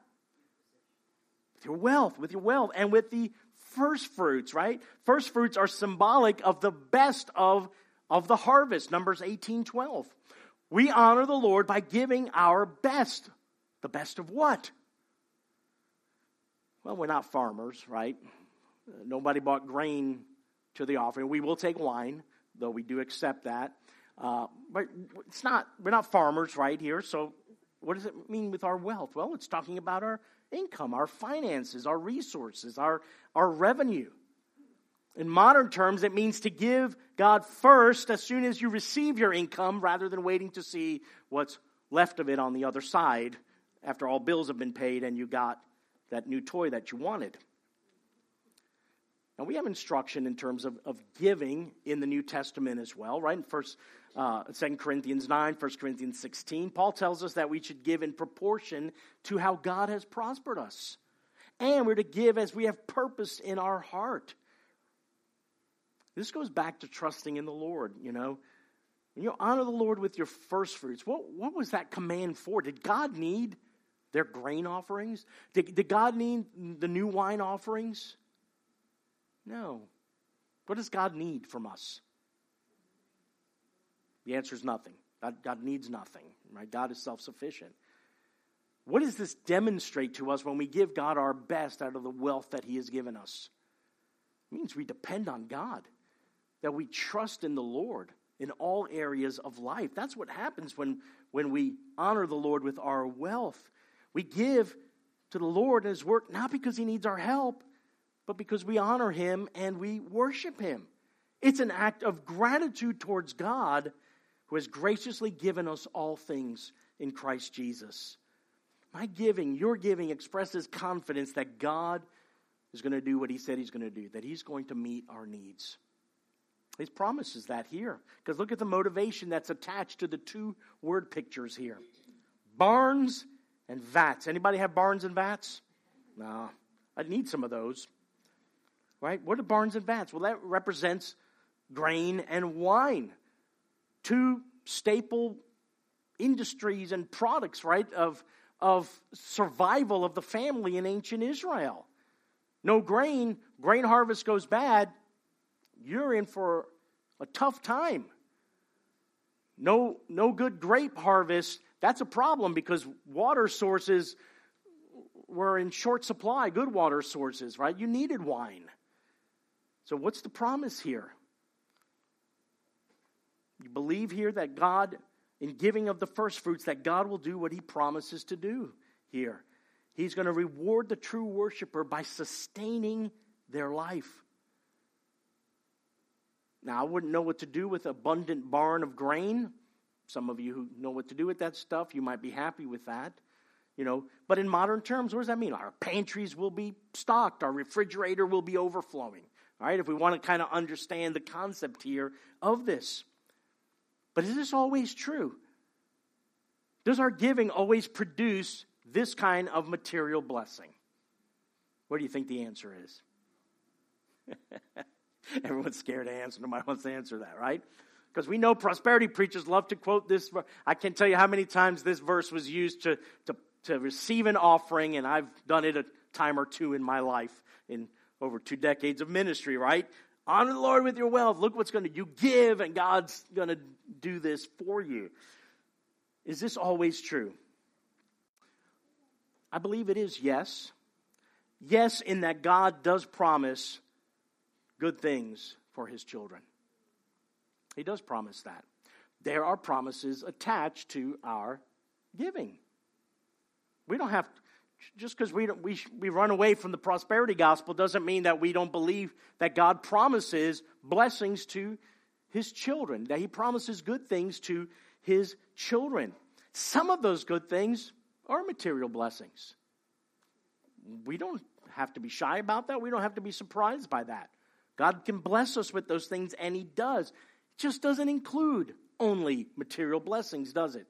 With your wealth, with your wealth, and with the first fruits, right? First fruits are symbolic of the best of, of the harvest, Numbers 18 12. We honor the Lord by giving our best the best of what? Well, we're not farmers, right? Nobody bought grain to the offering. We will take wine, though we do accept that. Uh, but it's not, we're not farmers right here. So, what does it mean with our wealth? Well, it's talking about our income, our finances, our resources, our, our revenue. In modern terms, it means to give God first as soon as you receive your income rather than waiting to see what's left of it on the other side after all bills have been paid and you got that new toy that you wanted. Now we have instruction in terms of, of giving in the New Testament as well, right? In first uh, 2 Corinthians 9, 1 Corinthians 16, Paul tells us that we should give in proportion to how God has prospered us. And we're to give as we have purpose in our heart. This goes back to trusting in the Lord, you know. When you honor the Lord with your first fruits, what, what was that command for? Did God need their grain offerings? Did, did God need the new wine offerings? No. What does God need from us? The answer is nothing. God, God needs nothing, right? God is self sufficient. What does this demonstrate to us when we give God our best out of the wealth that He has given us? It means we depend on God, that we trust in the Lord in all areas of life. That's what happens when, when we honor the Lord with our wealth. We give to the Lord and His work not because He needs our help, but because we honor Him and we worship Him. It's an act of gratitude towards God who has graciously given us all things in Christ Jesus. My giving, your giving, expresses confidence that God is going to do what He said He's going to do, that He's going to meet our needs. He promises that here. Because look at the motivation that's attached to the two word pictures here barns and vats. Anybody have barns and vats? No. I need some of those. Right? What are barns and vats? Well, that represents grain and wine. Two staple industries and products, right, of, of survival of the family in ancient Israel. No grain, grain harvest goes bad, you're in for a tough time. No, no good grape harvest, that's a problem because water sources were in short supply, good water sources, right? You needed wine. So, what's the promise here? You believe here that God, in giving of the first fruits, that God will do what he promises to do here. He's going to reward the true worshiper by sustaining their life. Now, I wouldn't know what to do with abundant barn of grain. Some of you who know what to do with that stuff, you might be happy with that. You know, but in modern terms, what does that mean? Our pantries will be stocked, our refrigerator will be overflowing. All right, if we want to kind of understand the concept here of this. But is this always true? Does our giving always produce this kind of material blessing? What do you think the answer is? Everyone's scared to answer. Nobody wants to answer that, right? Because we know prosperity preachers love to quote this. I can't tell you how many times this verse was used to, to, to receive an offering, and I've done it a time or two in my life in over two decades of ministry, right? Honor the Lord with your wealth. Look what's going to, you give, and God's going to do this for you. Is this always true? I believe it is yes. Yes, in that God does promise good things for his children. He does promise that. There are promises attached to our giving. We don't have, just because we, we, we run away from the prosperity gospel doesn't mean that we don't believe that God promises blessings to his children, that he promises good things to his children. Some of those good things are material blessings. We don't have to be shy about that. We don't have to be surprised by that. God can bless us with those things, and He does. It just doesn't include only material blessings, does it?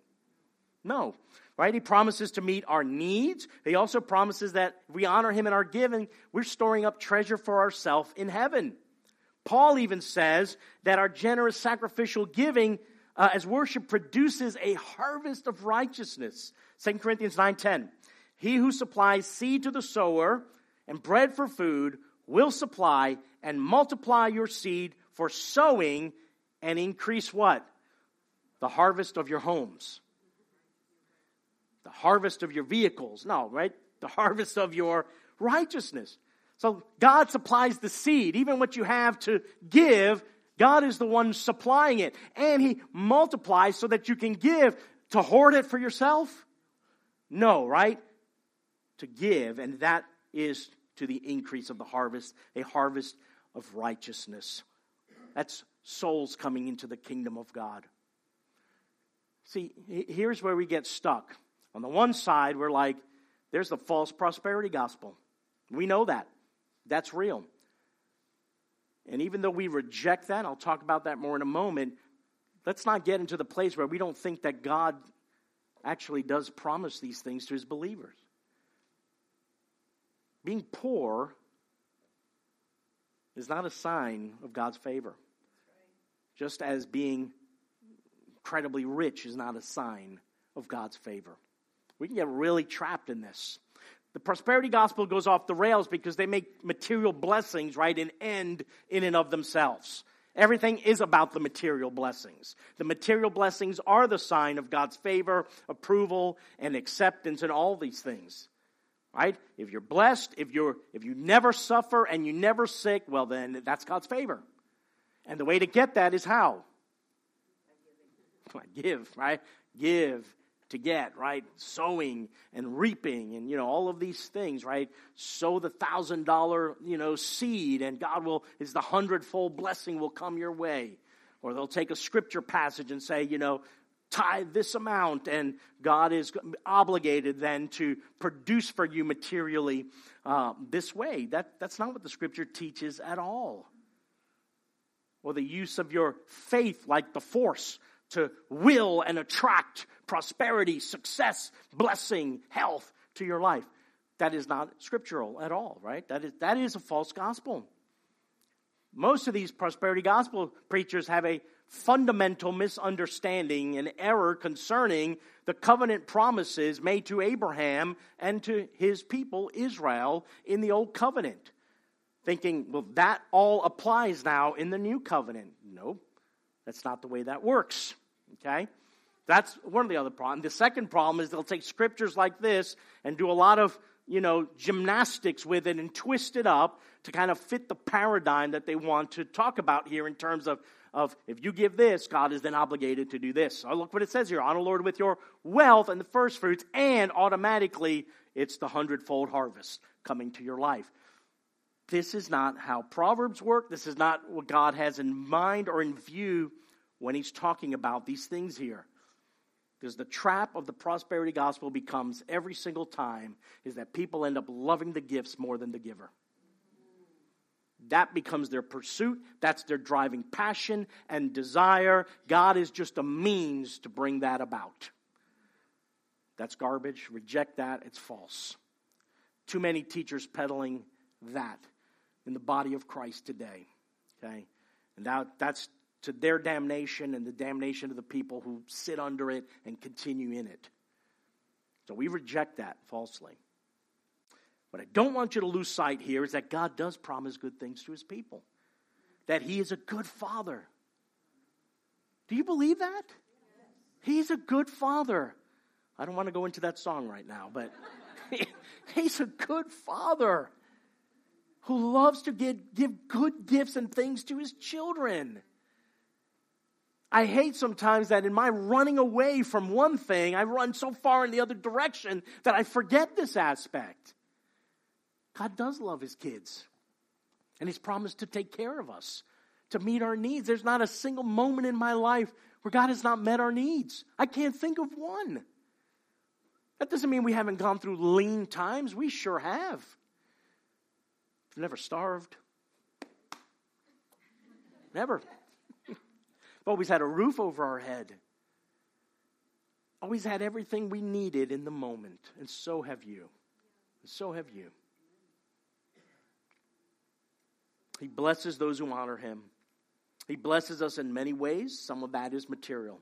No. Right? He promises to meet our needs. He also promises that we honor Him in our giving, we're storing up treasure for ourselves in heaven. Paul even says that our generous sacrificial giving uh, as worship produces a harvest of righteousness. 2 Corinthians 9:10. He who supplies seed to the sower and bread for food will supply and multiply your seed for sowing and increase what? The harvest of your homes. The harvest of your vehicles. No, right? The harvest of your righteousness. So God supplies the seed. Even what you have to give, God is the one supplying it. And He multiplies so that you can give. To hoard it for yourself? No, right? To give, and that is to the increase of the harvest, a harvest of righteousness. That's souls coming into the kingdom of God. See, here's where we get stuck. On the one side, we're like, there's the false prosperity gospel. We know that. That's real. And even though we reject that, I'll talk about that more in a moment, let's not get into the place where we don't think that God actually does promise these things to his believers. Being poor is not a sign of God's favor. Just as being incredibly rich is not a sign of God's favor. We can get really trapped in this. The prosperity gospel goes off the rails because they make material blessings, right, an end in and of themselves. Everything is about the material blessings. The material blessings are the sign of God's favor, approval, and acceptance, and all these things. Right? If you're blessed, if you're if you never suffer and you never sick, well then that's God's favor. And the way to get that is how? Give, right? Give to get, right? Sowing and reaping and, you know, all of these things, right? Sow the thousand dollar, you know, seed and God will, is the hundredfold blessing will come your way. Or they'll take a scripture passage and say, you know, tithe this amount, and God is obligated then to produce for you materially uh, this way. That, that's not what the scripture teaches at all. Or the use of your faith like the force to will and attract prosperity, success, blessing, health to your life. That is not scriptural at all, right? That is, that is a false gospel. Most of these prosperity gospel preachers have a fundamental misunderstanding and error concerning the covenant promises made to Abraham and to his people, Israel, in the Old Covenant. Thinking, well, that all applies now in the New Covenant. No, that's not the way that works. Okay? That's one of the other problems. The second problem is they'll take scriptures like this and do a lot of, you know, gymnastics with it and twist it up to kind of fit the paradigm that they want to talk about here in terms of, of if you give this, God is then obligated to do this. So look what it says here honor Lord with your wealth and the first fruits, and automatically it's the hundredfold harvest coming to your life. This is not how Proverbs work. This is not what God has in mind or in view when He's talking about these things here. Because the trap of the prosperity gospel becomes every single time is that people end up loving the gifts more than the giver. That becomes their pursuit. That's their driving passion and desire. God is just a means to bring that about. That's garbage. Reject that. It's false. Too many teachers peddling that in the body of Christ today. Okay? And that, that's to their damnation and the damnation of the people who sit under it and continue in it. So we reject that falsely. What I don't want you to lose sight here is that God does promise good things to his people, that he is a good father. Do you believe that? He's a good father. I don't want to go into that song right now, but he's a good father who loves to give, give good gifts and things to his children. I hate sometimes that in my running away from one thing, I run so far in the other direction that I forget this aspect. God does love his kids. And he's promised to take care of us, to meet our needs. There's not a single moment in my life where God has not met our needs. I can't think of one. That doesn't mean we haven't gone through lean times. We sure have. We've never starved. Never. We've always had a roof over our head. Always had everything we needed in the moment. And so have you. And so have you. He blesses those who honor him. He blesses us in many ways. Some of that is material,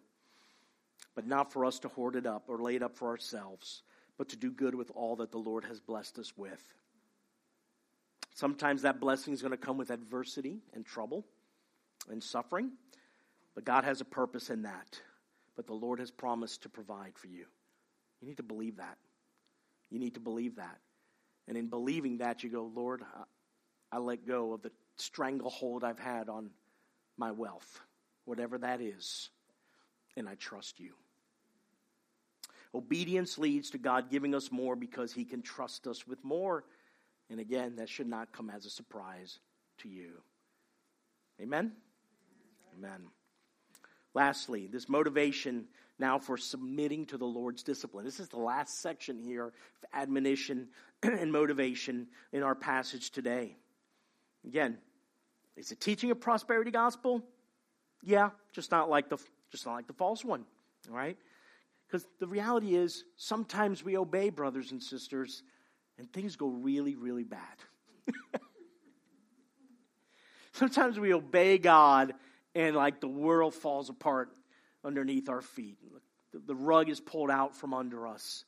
but not for us to hoard it up or lay it up for ourselves, but to do good with all that the Lord has blessed us with. Sometimes that blessing is going to come with adversity and trouble and suffering, but God has a purpose in that. But the Lord has promised to provide for you. You need to believe that. You need to believe that. And in believing that, you go, Lord, I let go of the stranglehold I've had on my wealth, whatever that is, and I trust you. Obedience leads to God giving us more because He can trust us with more. And again, that should not come as a surprise to you. Amen? Amen. Lastly, this motivation now for submitting to the Lord's discipline. This is the last section here of admonition and motivation in our passage today. Again, is it teaching a prosperity gospel? Yeah, just not like the just not like the false one. All right? Because the reality is sometimes we obey brothers and sisters and things go really, really bad. sometimes we obey God and like the world falls apart underneath our feet. The rug is pulled out from under us.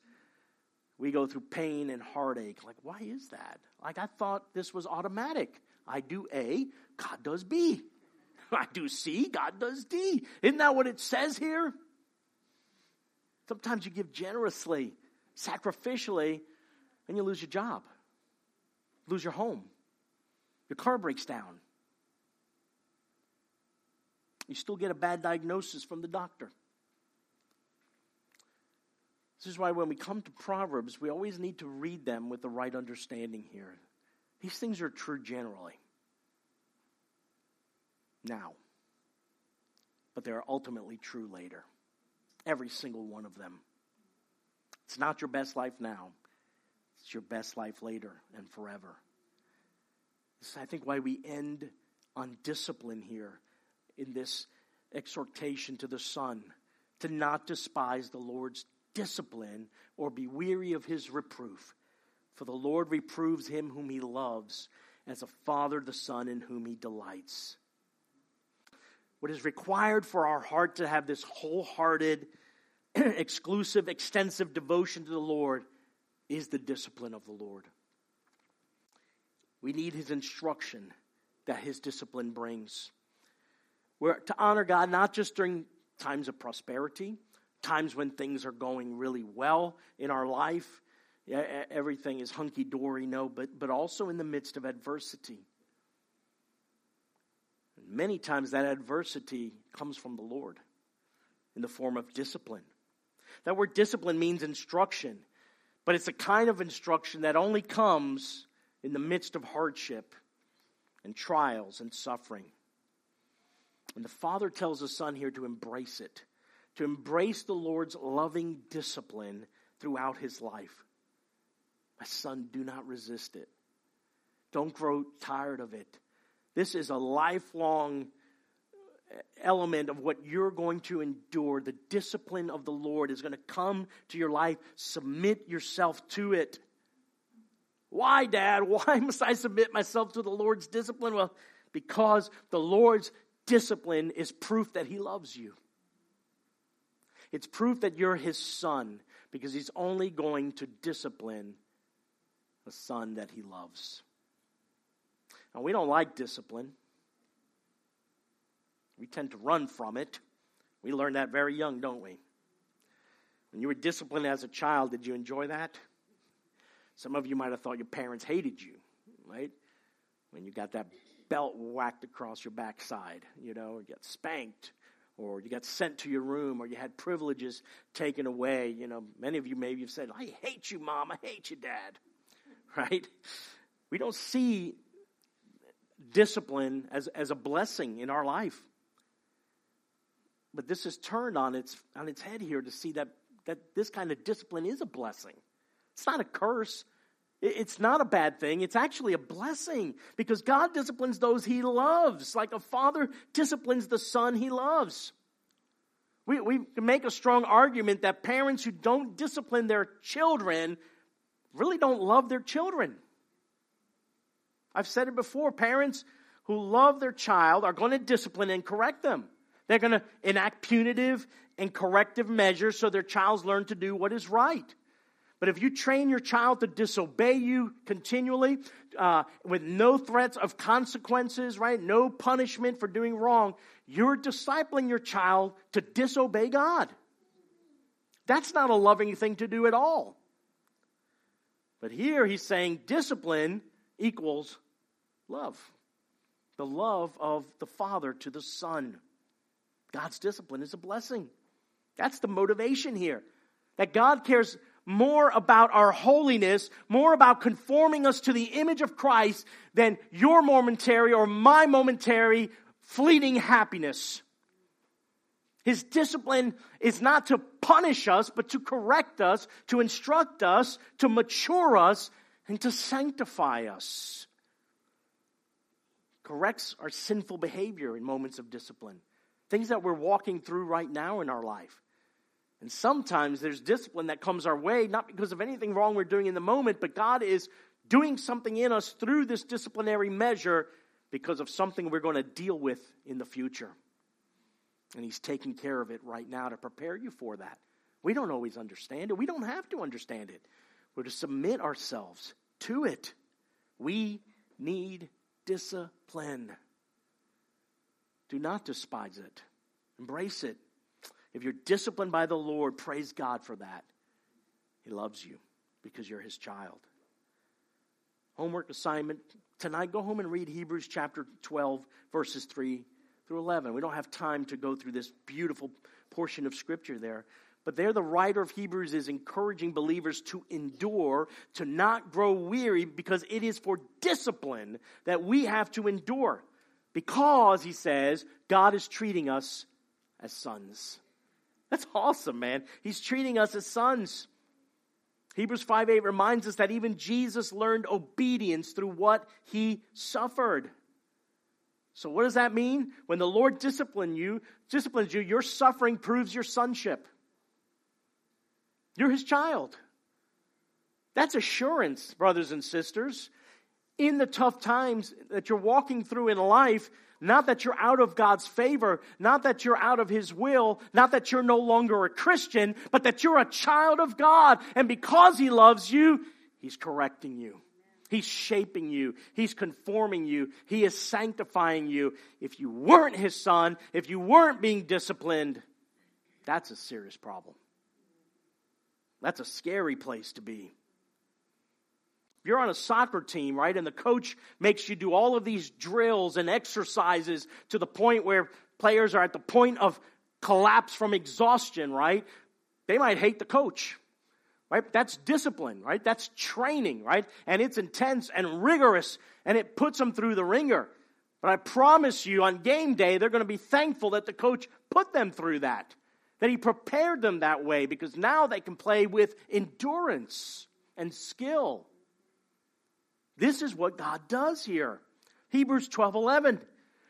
We go through pain and heartache. Like, why is that? Like, I thought this was automatic. I do A, God does B. I do C, God does D. Isn't that what it says here? Sometimes you give generously, sacrificially, and you lose your job, lose your home, your car breaks down. You still get a bad diagnosis from the doctor. This is why when we come to Proverbs, we always need to read them with the right understanding here. These things are true generally. Now, but they are ultimately true later. Every single one of them. It's not your best life now, it's your best life later and forever. This is, I think, why we end on discipline here in this exhortation to the Son to not despise the Lord's discipline or be weary of his reproof. For the Lord reproves him whom he loves, as a father the son in whom he delights. What is required for our heart to have this wholehearted, exclusive, extensive devotion to the Lord is the discipline of the Lord. We need his instruction that his discipline brings. We're to honor God not just during times of prosperity, times when things are going really well in our life, everything is hunky dory, no, but, but also in the midst of adversity. Many times that adversity comes from the Lord in the form of discipline. That word discipline means instruction, but it's a kind of instruction that only comes in the midst of hardship and trials and suffering. And the Father tells the Son here to embrace it to embrace the Lord's loving discipline throughout his life. My son, do not resist it. Don't grow tired of it. This is a lifelong element of what you're going to endure. The discipline of the Lord is going to come to your life. Submit yourself to it. Why, Dad? Why must I submit myself to the Lord's discipline? Well, because the Lord's discipline is proof that He loves you. It's proof that you're His son because He's only going to discipline a son that He loves. Now, we don't like discipline. We tend to run from it. We learn that very young, don't we? When you were disciplined as a child, did you enjoy that? Some of you might have thought your parents hated you, right? When you got that belt whacked across your backside, you know, you got spanked, or you got sent to your room, or you had privileges taken away. You know, many of you maybe have said, I hate you, mom, I hate you, dad, right? We don't see discipline as, as a blessing in our life. But this is turned on its, on its head here to see that, that this kind of discipline is a blessing. It's not a curse. It's not a bad thing. It's actually a blessing because God disciplines those he loves, like a father disciplines the son he loves. We, we can make a strong argument that parents who don't discipline their children really don't love their children. I've said it before parents who love their child are going to discipline and correct them. They're going to enact punitive and corrective measures so their child's learn to do what is right. But if you train your child to disobey you continually uh, with no threats of consequences, right? No punishment for doing wrong, you're discipling your child to disobey God. That's not a loving thing to do at all. But here he's saying discipline equals love. The love of the Father to the Son. God's discipline is a blessing. That's the motivation here. That God cares more about our holiness, more about conforming us to the image of Christ than your momentary or my momentary fleeting happiness. His discipline is not to punish us, but to correct us, to instruct us, to mature us, and to sanctify us. Corrects our sinful behavior in moments of discipline things that we're walking through right now in our life. And sometimes there's discipline that comes our way, not because of anything wrong we're doing in the moment, but God is doing something in us through this disciplinary measure because of something we're going to deal with in the future. And He's taking care of it right now to prepare you for that. We don't always understand it. We don't have to understand it. We're to submit ourselves to it. We need discipline. Do not despise it, embrace it. If you're disciplined by the Lord, praise God for that. He loves you because you're his child. Homework assignment tonight go home and read Hebrews chapter 12, verses 3 through 11. We don't have time to go through this beautiful portion of scripture there. But there, the writer of Hebrews is encouraging believers to endure, to not grow weary, because it is for discipline that we have to endure. Because, he says, God is treating us as sons. That's awesome, man. He's treating us as sons. Hebrews 5 8 reminds us that even Jesus learned obedience through what he suffered. So, what does that mean? When the Lord discipline you, disciplines you, your suffering proves your sonship. You're his child. That's assurance, brothers and sisters in the tough times that you're walking through in life, not that you're out of God's favor, not that you're out of His will, not that you're no longer a Christian, but that you're a child of God. And because He loves you, He's correcting you. He's shaping you. He's conforming you. He is sanctifying you. If you weren't His son, if you weren't being disciplined, that's a serious problem. That's a scary place to be. You're on a soccer team, right, and the coach makes you do all of these drills and exercises to the point where players are at the point of collapse from exhaustion, right? They might hate the coach, right? That's discipline, right? That's training, right? And it's intense and rigorous and it puts them through the ringer. But I promise you on game day, they're going to be thankful that the coach put them through that. that He prepared them that way because now they can play with endurance and skill. This is what God does here. Hebrews 12 11.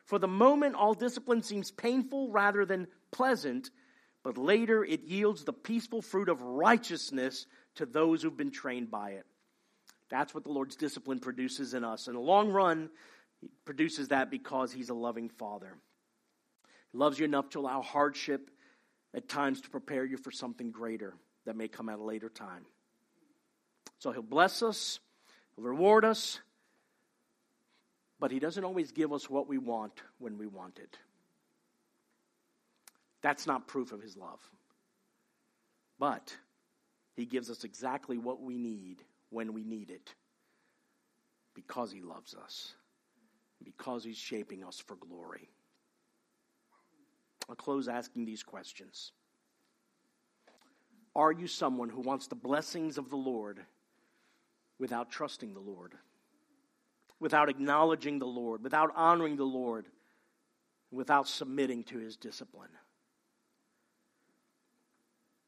For the moment, all discipline seems painful rather than pleasant, but later it yields the peaceful fruit of righteousness to those who've been trained by it. That's what the Lord's discipline produces in us. In the long run, He produces that because He's a loving Father. He loves you enough to allow hardship at times to prepare you for something greater that may come at a later time. So He'll bless us, He'll reward us, but He doesn't always give us what we want when we want it. That's not proof of His love. But He gives us exactly what we need when we need it because He loves us, because He's shaping us for glory. I'll close asking these questions. Are you someone who wants the blessings of the Lord without trusting the Lord, without acknowledging the Lord, without honoring the Lord, without submitting to his discipline?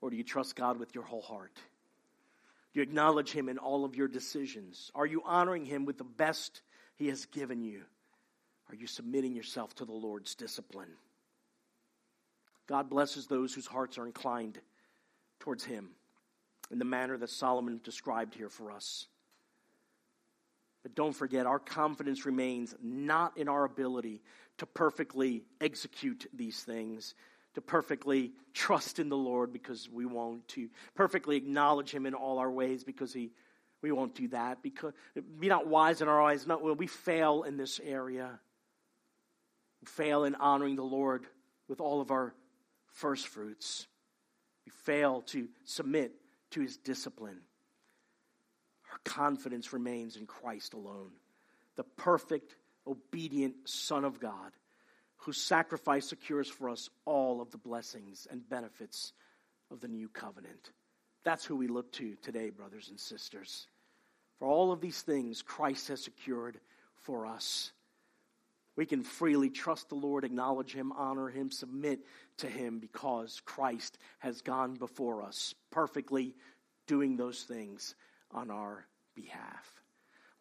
Or do you trust God with your whole heart? Do you acknowledge him in all of your decisions? Are you honoring him with the best he has given you? Are you submitting yourself to the Lord's discipline? God blesses those whose hearts are inclined towards him in the manner that Solomon described here for us. But don't forget, our confidence remains not in our ability to perfectly execute these things, to perfectly trust in the Lord because we won't, to perfectly acknowledge Him in all our ways because He we won't do that. Because be not wise in our eyes. Not we fail in this area. We fail in honoring the Lord with all of our first fruits. We fail to submit to his discipline. Our confidence remains in Christ alone, the perfect, obedient Son of God, whose sacrifice secures for us all of the blessings and benefits of the new covenant. That's who we look to today, brothers and sisters. For all of these things, Christ has secured for us. We can freely trust the Lord, acknowledge Him, honor Him, submit to Him because Christ has gone before us, perfectly doing those things on our behalf.